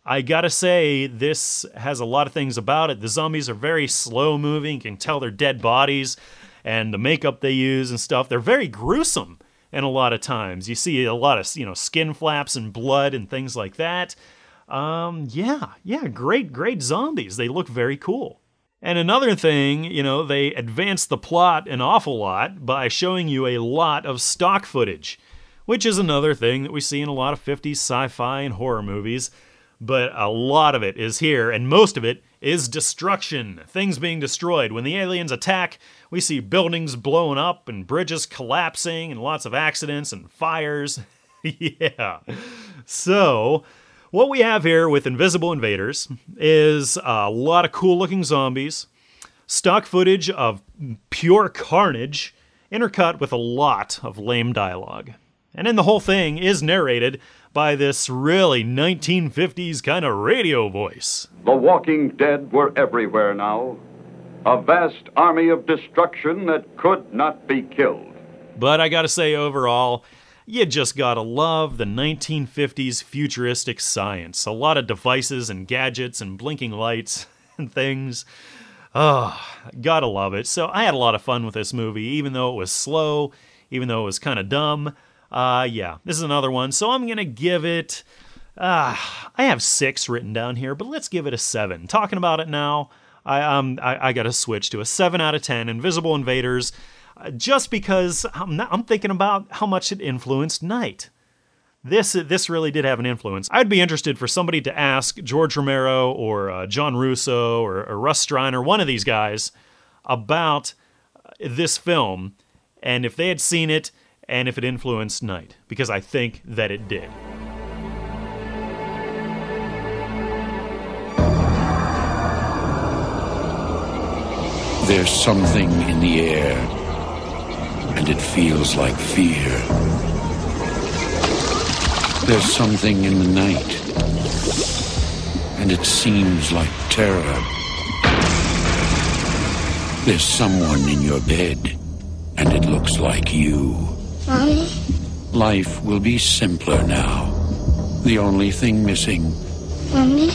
I gotta say, this has a lot of things about it. The zombies are very slow moving. You can tell they're dead bodies. And the makeup they use and stuff, they're very gruesome. And a lot of times you see a lot of, you know, skin flaps and blood and things like that. Um, yeah, yeah, great, great zombies. They look very cool. And another thing, you know, they advance the plot an awful lot by showing you a lot of stock footage, which is another thing that we see in a lot of 50s sci fi and horror movies. But a lot of it is here, and most of it is destruction. Things being destroyed. When the aliens attack, we see buildings blowing up and bridges collapsing and lots of accidents and fires. yeah. So, what we have here with Invisible Invaders is a lot of cool looking zombies, stock footage of pure carnage, intercut with a lot of lame dialogue. And then the whole thing is narrated by this really 1950s kind of radio voice. The walking dead were everywhere now. A vast army of destruction that could not be killed. But I gotta say, overall, you just gotta love the 1950s futuristic science. A lot of devices and gadgets and blinking lights and things. Oh, gotta love it. So I had a lot of fun with this movie, even though it was slow, even though it was kind of dumb. Uh, yeah, this is another one. So I'm gonna give it. Uh, I have six written down here, but let's give it a seven. Talking about it now, I um I, I got to switch to a seven out of ten. Invisible Invaders, uh, just because I'm not, I'm thinking about how much it influenced Night. This this really did have an influence. I'd be interested for somebody to ask George Romero or uh, John Russo or, or Russ Streiner, one of these guys, about uh, this film, and if they had seen it and if it influenced Night, because I think that it did. There's something in the air, and it feels like fear. There's something in the night, and it seems like terror. There's someone in your bed, and it looks like you. Mommy? Life will be simpler now. The only thing missing Mommy?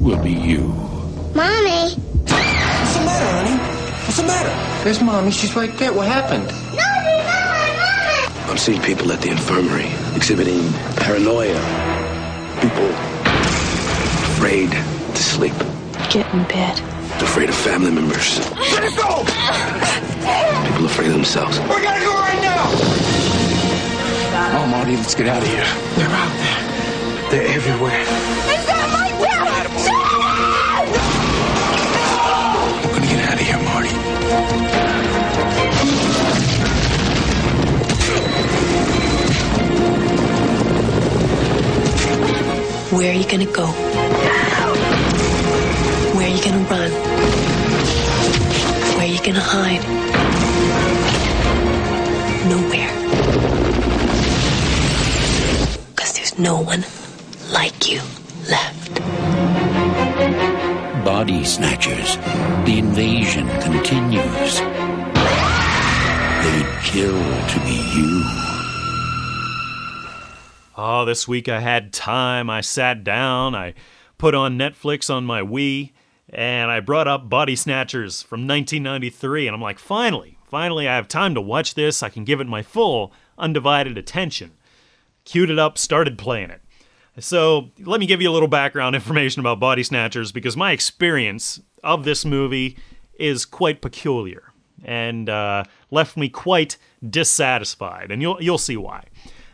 will be you. Mommy? What's the matter, honey? What's the matter? There's mommy. She's right there. What happened? Mommy, mommy, mommy! I'm seeing people at the infirmary exhibiting paranoia. People afraid to sleep. Get in bed. Afraid of family members. Let us go! People afraid of themselves. We gotta go right now! Oh, Marty, let's get out of here. They're out there. They're everywhere. It's not my dad! We're gonna get out of here, Marty. Where are you gonna go? Where are you gonna run? Where are you gonna hide? Nowhere. There's no one like you left. Body snatchers. The invasion continues. They'd kill to be you. Oh, this week I had time. I sat down, I put on Netflix on my Wii, and I brought up Body Snatchers from 1993. And I'm like, finally, finally, I have time to watch this. I can give it my full, undivided attention. Queued it up, started playing it. So, let me give you a little background information about Body Snatchers because my experience of this movie is quite peculiar and uh, left me quite dissatisfied, and you'll you'll see why.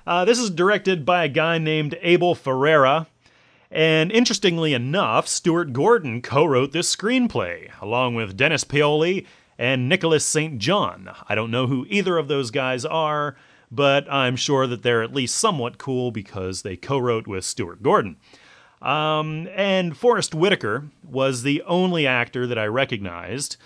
Uh, this is directed by a guy named Abel Ferrara, and interestingly enough, Stuart Gordon co-wrote this screenplay along with Dennis Paoli and Nicholas St. John. I don't know who either of those guys are, but I'm sure that they're at least somewhat cool because they co wrote with Stuart Gordon. Um, and Forest Whitaker was the only actor that I recognized.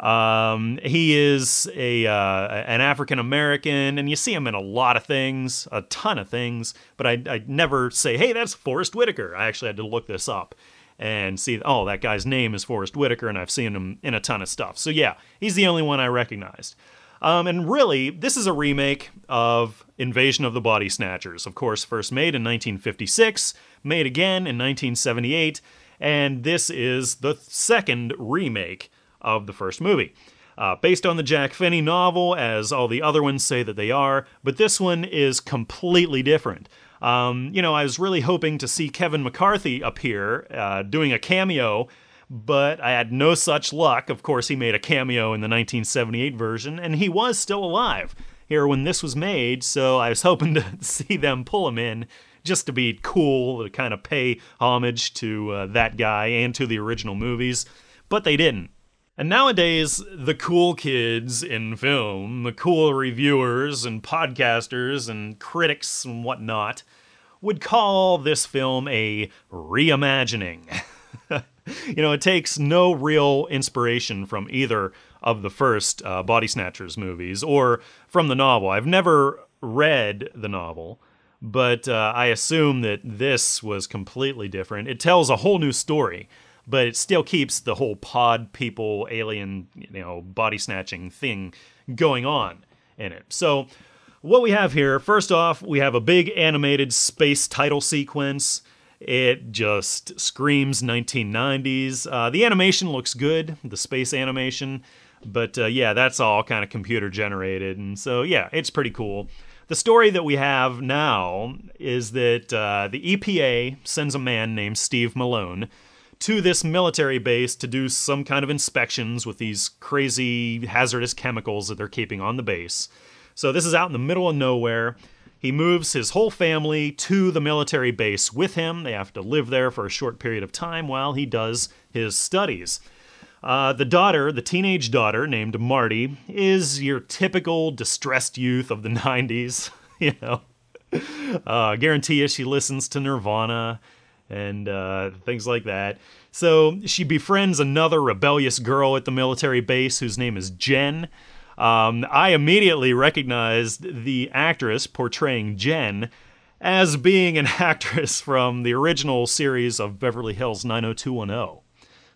Um, he is a uh, an African American, and you see him in a lot of things, a ton of things. But I I never say, "Hey, that's Forest Whitaker." I actually had to look this up and see, oh, that guy's name is Forest Whitaker, and I've seen him in a ton of stuff. So yeah, he's the only one I recognized. Um, and really, this is a remake of Invasion of the Body Snatchers. Of course, first made in 1956, made again in 1978, and this is the second remake of the first movie. Uh, based on the Jack Finney novel, as all the other ones say that they are, but this one is completely different. Um, you know, I was really hoping to see Kevin McCarthy appear uh, doing a cameo, but I had no such luck. Of course, he made a cameo in the 1978 version, and he was still alive here when this was made, so I was hoping to see them pull him in just to be cool, to kind of pay homage to uh, that guy and to the original movies, but they didn't. And nowadays, the cool kids in film, the cool reviewers and podcasters and critics and whatnot, would call this film a reimagining. you know, it takes no real inspiration from either of the first uh, Body Snatchers movies or from the novel. I've never read the novel, but uh, I assume that this was completely different. It tells a whole new story but it still keeps the whole pod people alien you know body snatching thing going on in it so what we have here first off we have a big animated space title sequence it just screams 1990s uh, the animation looks good the space animation but uh, yeah that's all kind of computer generated and so yeah it's pretty cool the story that we have now is that uh, the EPA sends a man named Steve Malone to this military base to do some kind of inspections with these crazy hazardous chemicals that they're keeping on the base. So this is out in the middle of nowhere. He moves his whole family to the military base with him. They have to live there for a short period of time while he does his studies. Uh, the daughter, the teenage daughter named Marty, is your typical distressed youth of the 90s. you know, uh, guarantee you she listens to Nirvana and uh, things like that. So she befriends another rebellious girl at the military base whose name is Jen. Um, I immediately recognized the actress portraying Jen as being an actress from the original series of Beverly Hills 90210.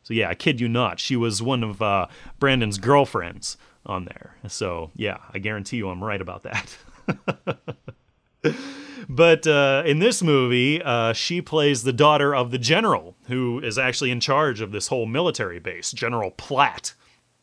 So yeah, I kid you not, she was one of uh, Brandon's girlfriends on there. So yeah, I guarantee you I'm right about that. But uh, in this movie, uh, she plays the daughter of the general who is actually in charge of this whole military base, General Platt.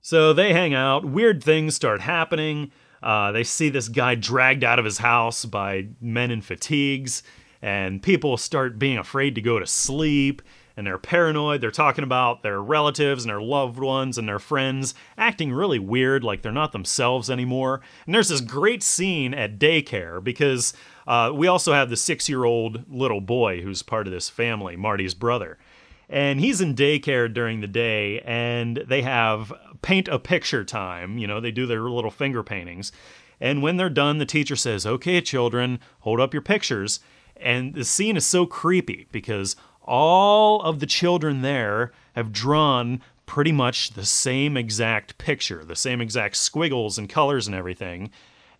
So they hang out, weird things start happening. Uh, they see this guy dragged out of his house by men in fatigues, and people start being afraid to go to sleep and they're paranoid. They're talking about their relatives and their loved ones and their friends acting really weird, like they're not themselves anymore. And there's this great scene at daycare because uh, we also have the six year old little boy who's part of this family, Marty's brother. And he's in daycare during the day, and they have paint a picture time. You know, they do their little finger paintings. And when they're done, the teacher says, Okay, children, hold up your pictures. And the scene is so creepy because all of the children there have drawn pretty much the same exact picture, the same exact squiggles and colors and everything.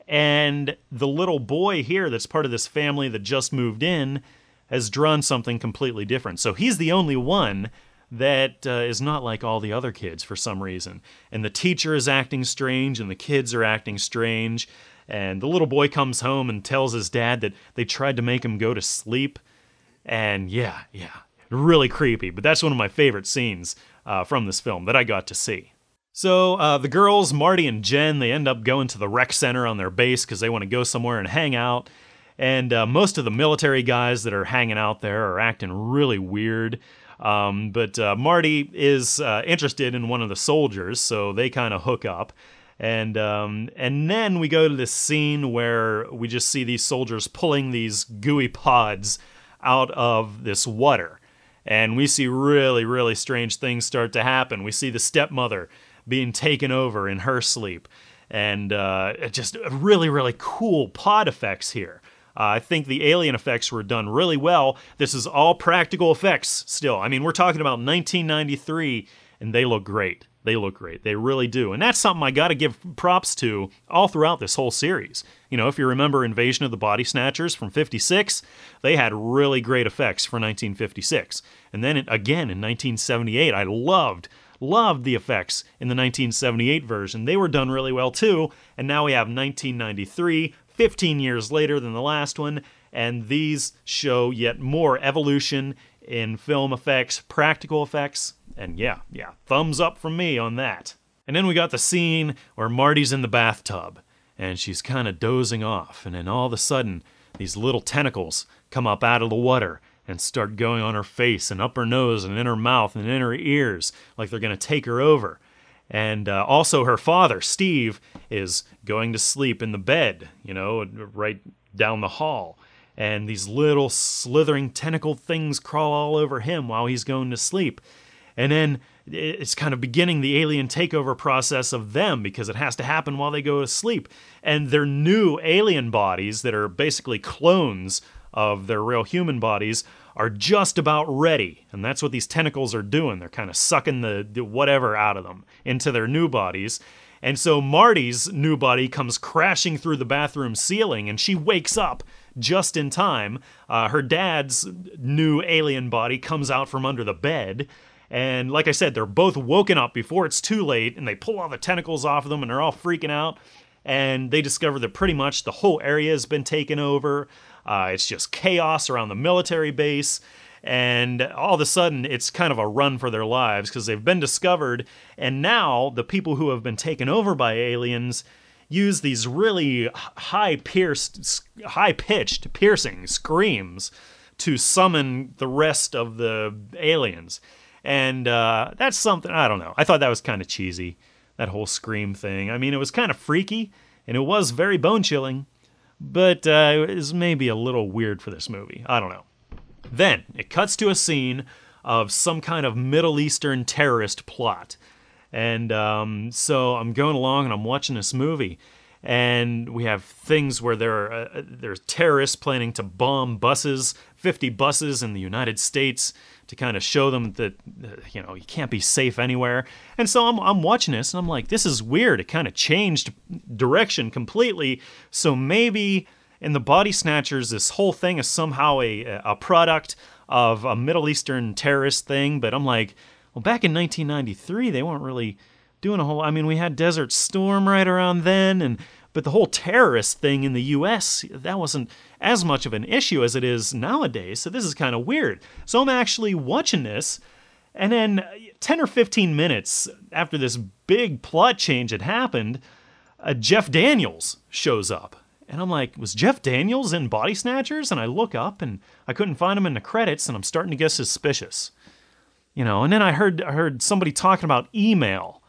And the little boy here, that's part of this family that just moved in, has drawn something completely different. So he's the only one that uh, is not like all the other kids for some reason. And the teacher is acting strange, and the kids are acting strange. And the little boy comes home and tells his dad that they tried to make him go to sleep. And yeah, yeah, really creepy. But that's one of my favorite scenes uh, from this film that I got to see. So uh, the girls, Marty and Jen, they end up going to the rec center on their base because they want to go somewhere and hang out. And uh, most of the military guys that are hanging out there are acting really weird. Um, but uh, Marty is uh, interested in one of the soldiers, so they kind of hook up. And um, and then we go to this scene where we just see these soldiers pulling these gooey pods out of this water. And we see really, really strange things start to happen. We see the stepmother being taken over in her sleep. and uh, just really, really cool pod effects here. Uh, I think the alien effects were done really well. This is all practical effects still. I mean, we're talking about 1993, and they look great. They look great. They really do. And that's something I got to give props to all throughout this whole series. You know, if you remember Invasion of the Body Snatchers from 56, they had really great effects for 1956. And then again in 1978, I loved loved the effects in the 1978 version. They were done really well too. And now we have 1993, 15 years later than the last one, and these show yet more evolution in film effects, practical effects, and yeah, yeah, thumbs up from me on that. And then we got the scene where Marty's in the bathtub and she's kind of dozing off, and then all of a sudden, these little tentacles come up out of the water and start going on her face and up her nose and in her mouth and in her ears like they're going to take her over. And uh, also, her father, Steve, is going to sleep in the bed, you know, right down the hall. And these little slithering tentacle things crawl all over him while he's going to sleep. And then it's kind of beginning the alien takeover process of them because it has to happen while they go to sleep. And their new alien bodies, that are basically clones of their real human bodies, are just about ready. And that's what these tentacles are doing. They're kind of sucking the, the whatever out of them into their new bodies. And so Marty's new body comes crashing through the bathroom ceiling and she wakes up just in time. Uh, her dad's new alien body comes out from under the bed. And like I said, they're both woken up before it's too late, and they pull all the tentacles off of them, and they're all freaking out. And they discover that pretty much the whole area has been taken over. Uh, it's just chaos around the military base. And all of a sudden, it's kind of a run for their lives because they've been discovered. And now, the people who have been taken over by aliens use these really high pierced, high pitched, piercing screams to summon the rest of the aliens. And uh, that's something, I don't know. I thought that was kind of cheesy, that whole scream thing. I mean, it was kind of freaky, and it was very bone chilling, but uh, was maybe a little weird for this movie. I don't know. Then it cuts to a scene of some kind of Middle Eastern terrorist plot. And um, so I'm going along and I'm watching this movie, and we have things where there are uh, there's terrorists planning to bomb buses, 50 buses in the United States to kind of show them that you know you can't be safe anywhere. And so I'm I'm watching this and I'm like, this is weird. It kind of changed direction completely. So maybe in the Body Snatchers, this whole thing is somehow a a product of a Middle Eastern terrorist thing. But I'm like, well, back in 1993, they weren't really doing a whole. I mean, we had Desert Storm right around then, and but the whole terrorist thing in the US, that wasn't as much of an issue as it is nowadays. So this is kind of weird. So I'm actually watching this, and then 10 or 15 minutes after this big plot change had happened, uh, Jeff Daniels shows up. And I'm like, was Jeff Daniels in Body Snatchers? And I look up and I couldn't find him in the credits, and I'm starting to get suspicious. You know, and then I heard I heard somebody talking about email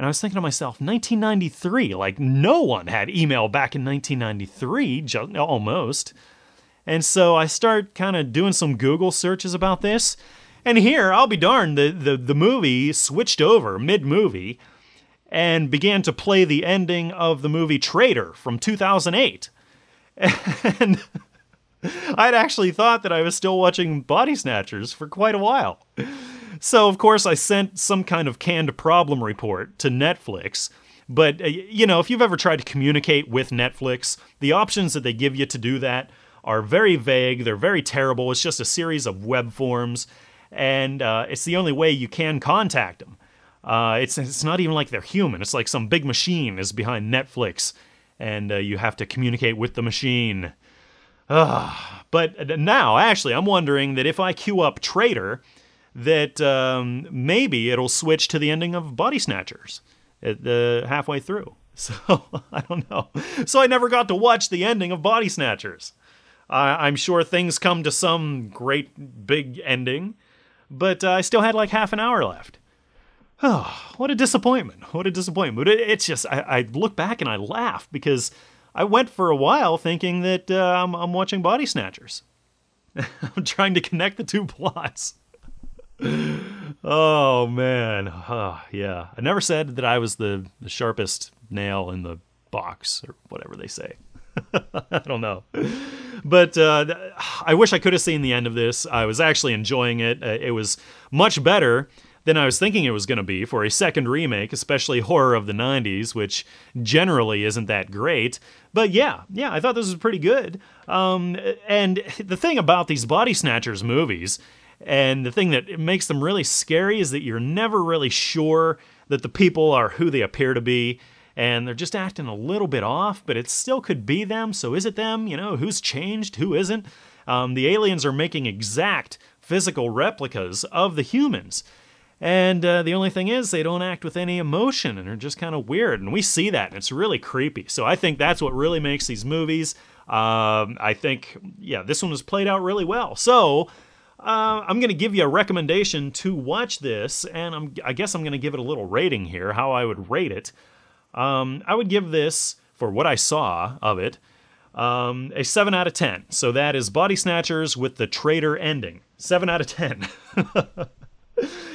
and I was thinking to myself, 1993, like no one had email back in 1993, just, almost. And so I start kind of doing some Google searches about this. And here, I'll be darned, the, the, the movie switched over mid movie and began to play the ending of the movie Traitor from 2008. And I'd actually thought that I was still watching Body Snatchers for quite a while. So, of course, I sent some kind of canned problem report to Netflix. But, uh, you know, if you've ever tried to communicate with Netflix, the options that they give you to do that are very vague. They're very terrible. It's just a series of web forms, and uh, it's the only way you can contact them. Uh, it's, it's not even like they're human. It's like some big machine is behind Netflix, and uh, you have to communicate with the machine. but now, actually, I'm wondering that if I queue up Traitor, that um, maybe it'll switch to the ending of Body Snatchers at the halfway through. So I don't know. So I never got to watch the ending of Body Snatchers. I'm sure things come to some great big ending, but uh, I still had like half an hour left. Oh, what a disappointment! What a disappointment! It, it's just I, I, look back and I laugh because I went for a while thinking that uh, I'm, I'm watching Body Snatchers. I'm trying to connect the two plots. Oh man, oh, yeah. I never said that I was the, the sharpest nail in the box or whatever they say. I don't know. But uh, I wish I could have seen the end of this. I was actually enjoying it. Uh, it was much better than I was thinking it was going to be for a second remake, especially horror of the 90s, which generally isn't that great. But yeah, yeah, I thought this was pretty good. Um, and the thing about these Body Snatchers movies, and the thing that makes them really scary, is that you're never really sure that the people are who they appear to be and they're just acting a little bit off, but it still could be them. So is it them? You know, who's changed? Who isn't? Um, the aliens are making exact physical replicas of the humans. And uh, the only thing is, they don't act with any emotion and are just kind of weird. And we see that, and it's really creepy. So I think that's what really makes these movies. Um, I think, yeah, this one was played out really well. So uh, I'm going to give you a recommendation to watch this, and I'm, I guess I'm going to give it a little rating here, how I would rate it. Um, I would give this, for what I saw of it, um, a 7 out of 10. So that is Body Snatchers with the traitor ending. 7 out of 10.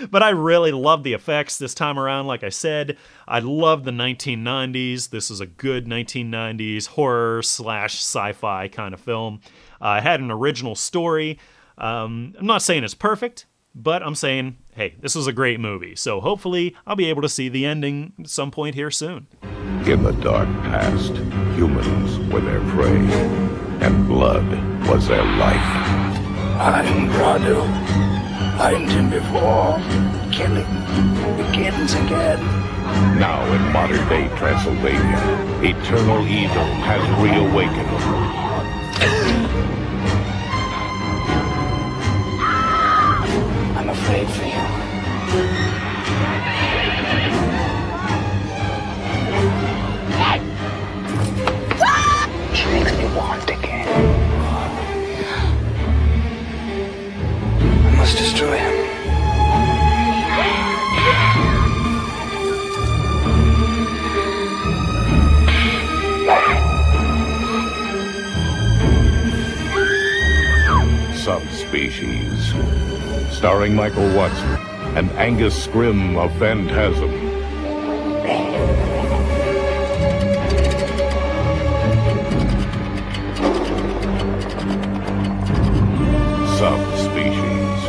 but I really love the effects this time around. Like I said, I love the 1990s. This is a good 1990s horror slash sci fi kind of film. Uh, had an original story. Um, I'm not saying it's perfect, but I'm saying, hey, this is a great movie. So hopefully I'll be able to see the ending some point here soon. In the dark past, humans were their prey, and blood was their life. I'm Radu. Find him before killing begins again. Now in modern day Transylvania, eternal evil has reawakened. Afraid for you. She makes me want again. I must destroy him. Subspecies. Starring Michael Watson and Angus Scrimm of Phantasm. Subspecies.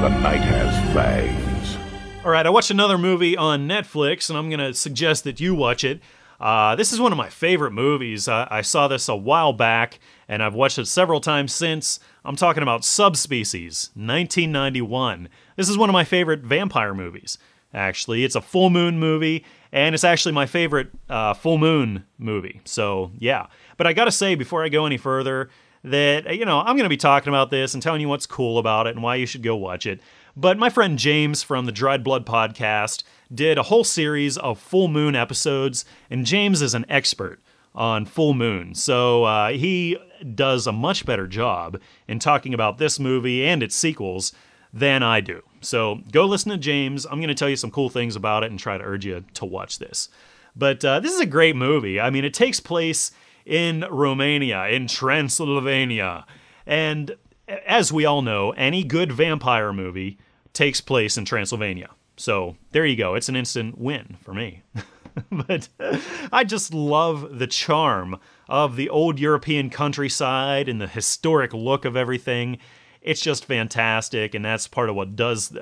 The night has fangs. All right, I watched another movie on Netflix, and I'm going to suggest that you watch it. Uh, this is one of my favorite movies. Uh, I saw this a while back, and I've watched it several times since. I'm talking about Subspecies, 1991. This is one of my favorite vampire movies, actually. It's a full moon movie, and it's actually my favorite uh, full moon movie. So, yeah. But I gotta say, before I go any further, that, you know, I'm gonna be talking about this and telling you what's cool about it and why you should go watch it. But my friend James from the Dried Blood podcast did a whole series of full moon episodes, and James is an expert on full moon. So uh, he does a much better job in talking about this movie and its sequels than I do. So go listen to James. I'm going to tell you some cool things about it and try to urge you to watch this. But uh, this is a great movie. I mean, it takes place in Romania, in Transylvania. And as we all know, any good vampire movie takes place in Transylvania. So there you go. It's an instant win for me. but I just love the charm of the old European countryside and the historic look of everything. It's just fantastic, and that's part of what does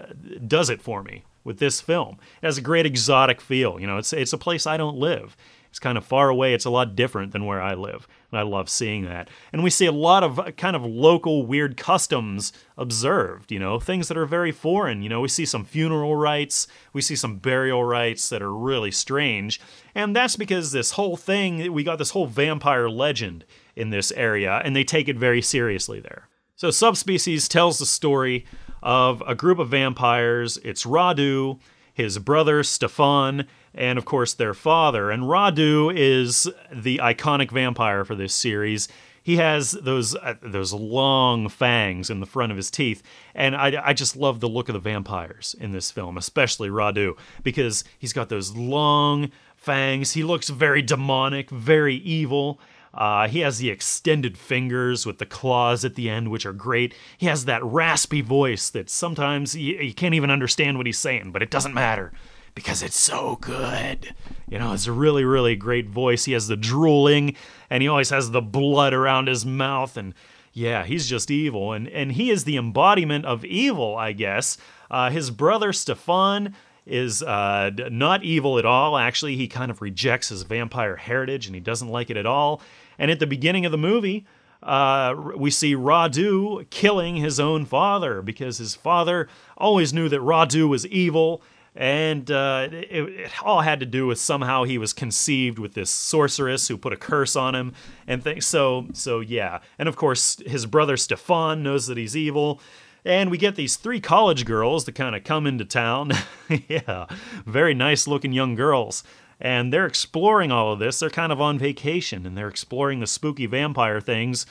does it for me with this film. It has a great exotic feel. You know, it's it's a place I don't live. It's kind of far away. It's a lot different than where I live. And I love seeing that. And we see a lot of uh, kind of local weird customs observed, you know, things that are very foreign. You know, we see some funeral rites, we see some burial rites that are really strange. And that's because this whole thing, we got this whole vampire legend in this area, and they take it very seriously there. So, Subspecies tells the story of a group of vampires. It's Radu, his brother Stefan, and of course their father. And Radu is the iconic vampire for this series. He has those uh, those long fangs in the front of his teeth, and I, I just love the look of the vampires in this film, especially Radu, because he's got those long fangs. He looks very demonic, very evil. Uh, he has the extended fingers with the claws at the end, which are great. He has that raspy voice that sometimes you, you can't even understand what he's saying, but it doesn't matter because it's so good. You know, it's a really, really great voice. He has the drooling, and he always has the blood around his mouth, and yeah, he's just evil, and and he is the embodiment of evil, I guess. Uh, his brother Stefan is uh, not evil at all. Actually, he kind of rejects his vampire heritage, and he doesn't like it at all. And at the beginning of the movie, uh, we see Radu killing his own father because his father always knew that Radu was evil and uh, it, it, all had to do with somehow he was conceived with this sorceress who put a curse on him and things. So, so yeah, and of course his brother Stefan knows that he's evil, and we get these three college girls that kind of come into town. yeah, very nice looking young girls. And they're exploring all of this. They're kind of on vacation and they're exploring the spooky vampire things.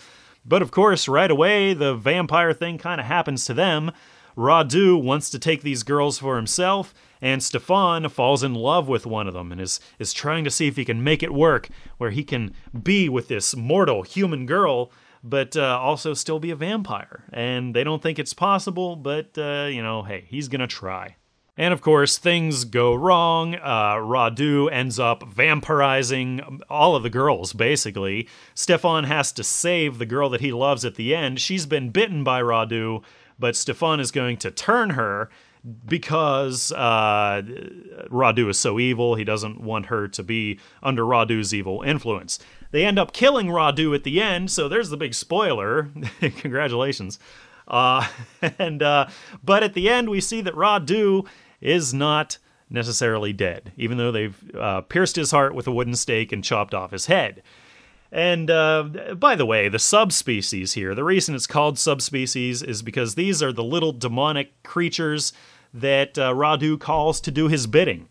But of course, right away, the vampire thing kind of happens to them. Radu wants to take these girls for himself, and Stefan falls in love with one of them and is, is trying to see if he can make it work, where he can be with this mortal human girl, but uh, also still be a vampire. And they don't think it's possible, but, uh, you know, hey, he's gonna try. And of course, things go wrong. Uh, Radu ends up vampirizing all of the girls, basically. Stefan has to save the girl that he loves at the end. She's been bitten by Radu, but Stefan is going to turn her because uh, Radu is so evil, he doesn't want her to be under Radu's evil influence. They end up killing Radu at the end, so there's the big spoiler. Congratulations. Uh, and uh, but at the end, we see that Radu is not necessarily dead, even though they've uh, pierced his heart with a wooden stake and chopped off his head. And uh, by the way, the subspecies here, the reason it's called subspecies is because these are the little demonic creatures that uh, Radu calls to do his bidding.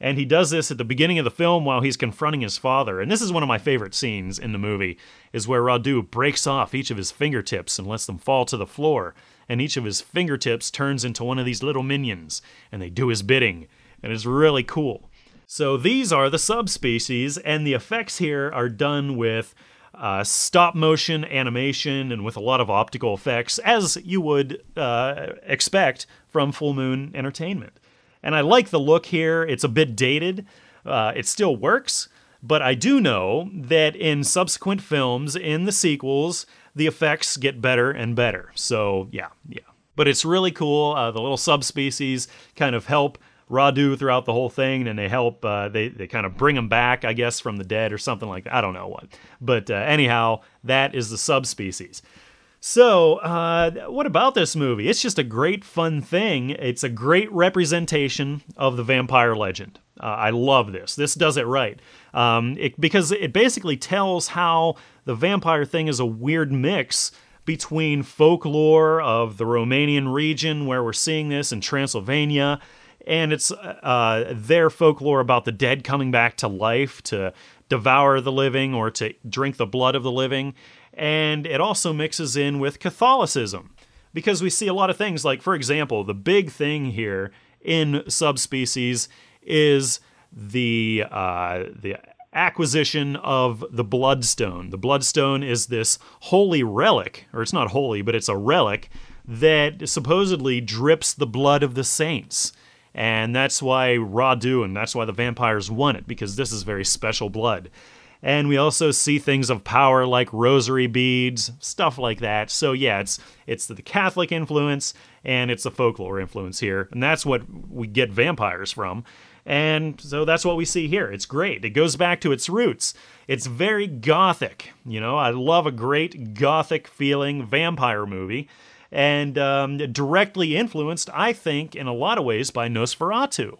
And he does this at the beginning of the film while he's confronting his father. And this is one of my favorite scenes in the movie, is where Radu breaks off each of his fingertips and lets them fall to the floor. And each of his fingertips turns into one of these little minions, and they do his bidding. And it's really cool. So these are the subspecies, and the effects here are done with uh, stop motion animation and with a lot of optical effects, as you would uh, expect from Full Moon Entertainment. And I like the look here. It's a bit dated. Uh, it still works, but I do know that in subsequent films, in the sequels, the effects get better and better. So yeah, yeah. But it's really cool. Uh, the little subspecies kind of help Radu throughout the whole thing, and they help. Uh, they they kind of bring him back, I guess, from the dead or something like that. I don't know what, but uh, anyhow, that is the subspecies. So, uh, what about this movie? It's just a great, fun thing. It's a great representation of the vampire legend. Uh, I love this. This does it right. Um, it, because it basically tells how the vampire thing is a weird mix between folklore of the Romanian region, where we're seeing this in Transylvania, and it's uh, their folklore about the dead coming back to life to devour the living or to drink the blood of the living. And it also mixes in with Catholicism because we see a lot of things like, for example, the big thing here in subspecies is the uh, the acquisition of the bloodstone. The bloodstone is this holy relic, or it's not holy, but it's a relic that supposedly drips the blood of the saints. And that's why Radu and that's why the vampires won it, because this is very special blood. And we also see things of power like rosary beads, stuff like that. So yeah, it's it's the Catholic influence and it's the folklore influence here. And that's what we get vampires from. And so that's what we see here. It's great. It goes back to its roots. It's very gothic. You know, I love a great gothic feeling vampire movie and um, directly influenced, I think, in a lot of ways by Nosferatu.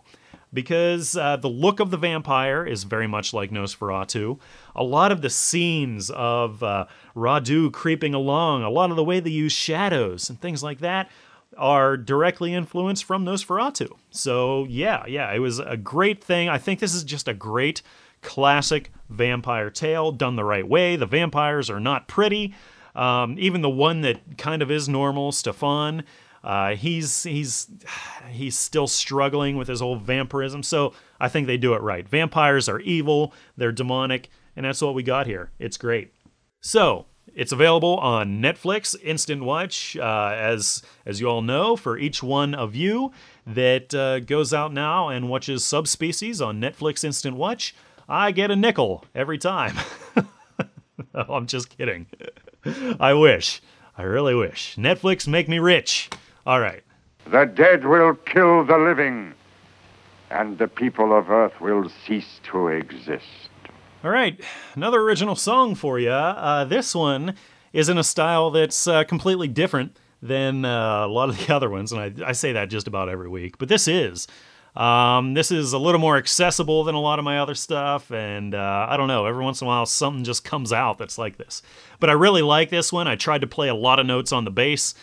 Because uh, the look of the vampire is very much like Nosferatu. A lot of the scenes of uh, Radu creeping along, a lot of the way they use shadows and things like that are directly influenced from Nosferatu. So, yeah, yeah, it was a great thing. I think this is just a great classic vampire tale done the right way. The vampires are not pretty, um, even the one that kind of is normal, Stefan, uh, he's he's he's still struggling with his old vampirism. So I think they do it right. Vampires are evil, they're demonic, and that's what we got here. It's great. So, it's available on Netflix Instant Watch, uh, as as you all know, for each one of you that uh, goes out now and watches Subspecies on Netflix Instant Watch. I get a nickel every time. oh, I'm just kidding. I wish. I really wish. Netflix, make me rich. All right. The dead will kill the living, and the people of Earth will cease to exist. All right, another original song for you. Uh, this one is in a style that's uh, completely different than uh, a lot of the other ones, and I, I, say that just about every week. But this is. Um, this is a little more accessible than a lot of my other stuff, and uh, I don't know. Every once in a while, something just comes out that's like this. But I really like this one. I tried to play a lot of notes on the bass,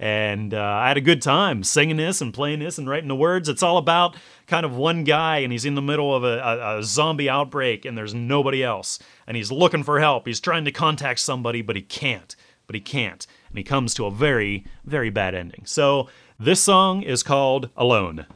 and uh, I had a good time singing this and playing this and writing the words. It's all about kind of one guy, and he's in the middle of a, a, a, zombie outbreak, and there's nobody else. And he's looking for help. He's trying to contact somebody, but he can't. But he can't. And he comes to a very, very bad ending. So this song is called Alone.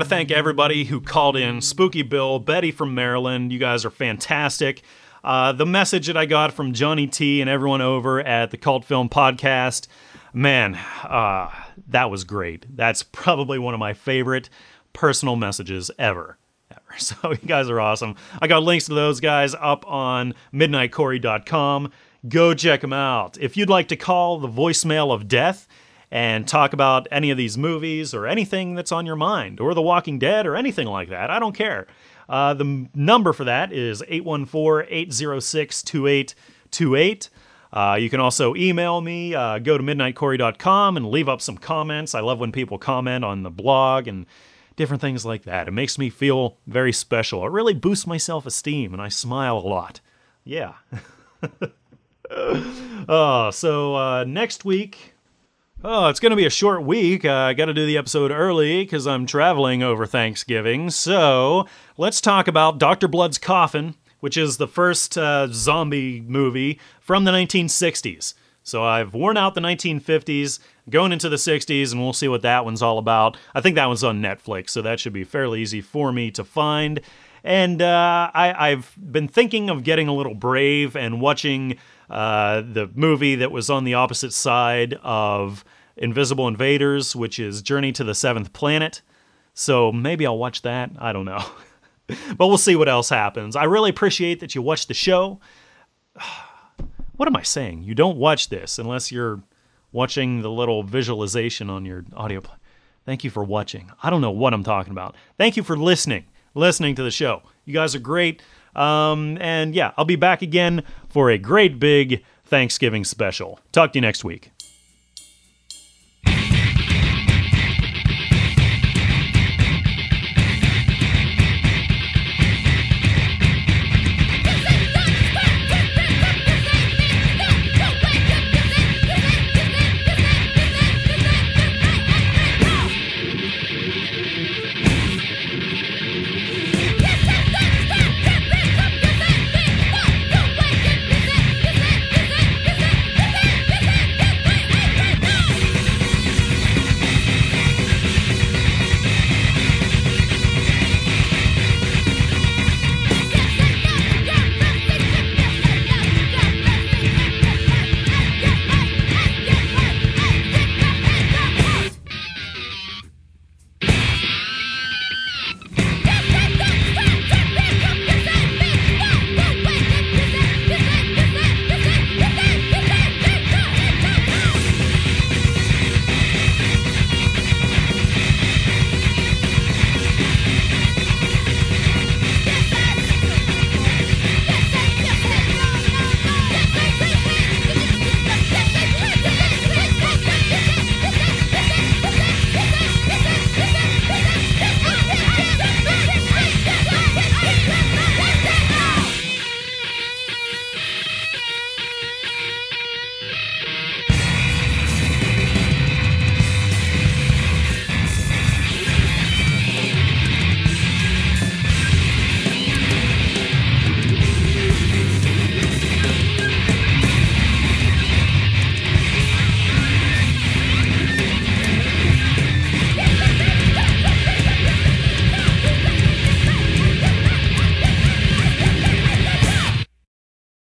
Got to thank everybody who called in Spooky Bill, Betty from Maryland. You guys are fantastic. Uh, the message that I got from Johnny T and everyone over at the Cult Film Podcast, man, uh, that was great. That's probably one of my favorite personal messages ever. ever. So you guys are awesome. I got links to those guys up on midnightcorey.com. Go check them out. If you'd like to call the voicemail of death and talk about any of these movies or anything that's on your mind, or The Walking Dead or anything like that, I don't care. Uh, the number for that is 814 806 2828. Uh, you can also email me, uh, go to midnightcorey.com and leave up some comments. I love when people comment on the blog and different things like that. It makes me feel very special. It really boosts my self esteem and I smile a lot. Yeah. oh, so uh, next week. Oh, it's going to be a short week. Uh, I got to do the episode early because I'm traveling over Thanksgiving. So let's talk about Dr. Blood's Coffin, which is the first uh, zombie movie from the 1960s. So I've worn out the 1950s, going into the 60s, and we'll see what that one's all about. I think that one's on Netflix, so that should be fairly easy for me to find. And uh, I, I've been thinking of getting a little brave and watching uh, the movie that was on the opposite side of Invisible Invaders, which is Journey to the Seventh Planet. So maybe I'll watch that. I don't know. but we'll see what else happens. I really appreciate that you watched the show. What am I saying? You don't watch this unless you're watching the little visualization on your audio. pl- Thank you for watching. I don't know what I'm talking about. Thank you for listening, listening to the show. You guys are great. Um, and yeah, I'll be back again for a great big Thanksgiving special. Talk to you next week.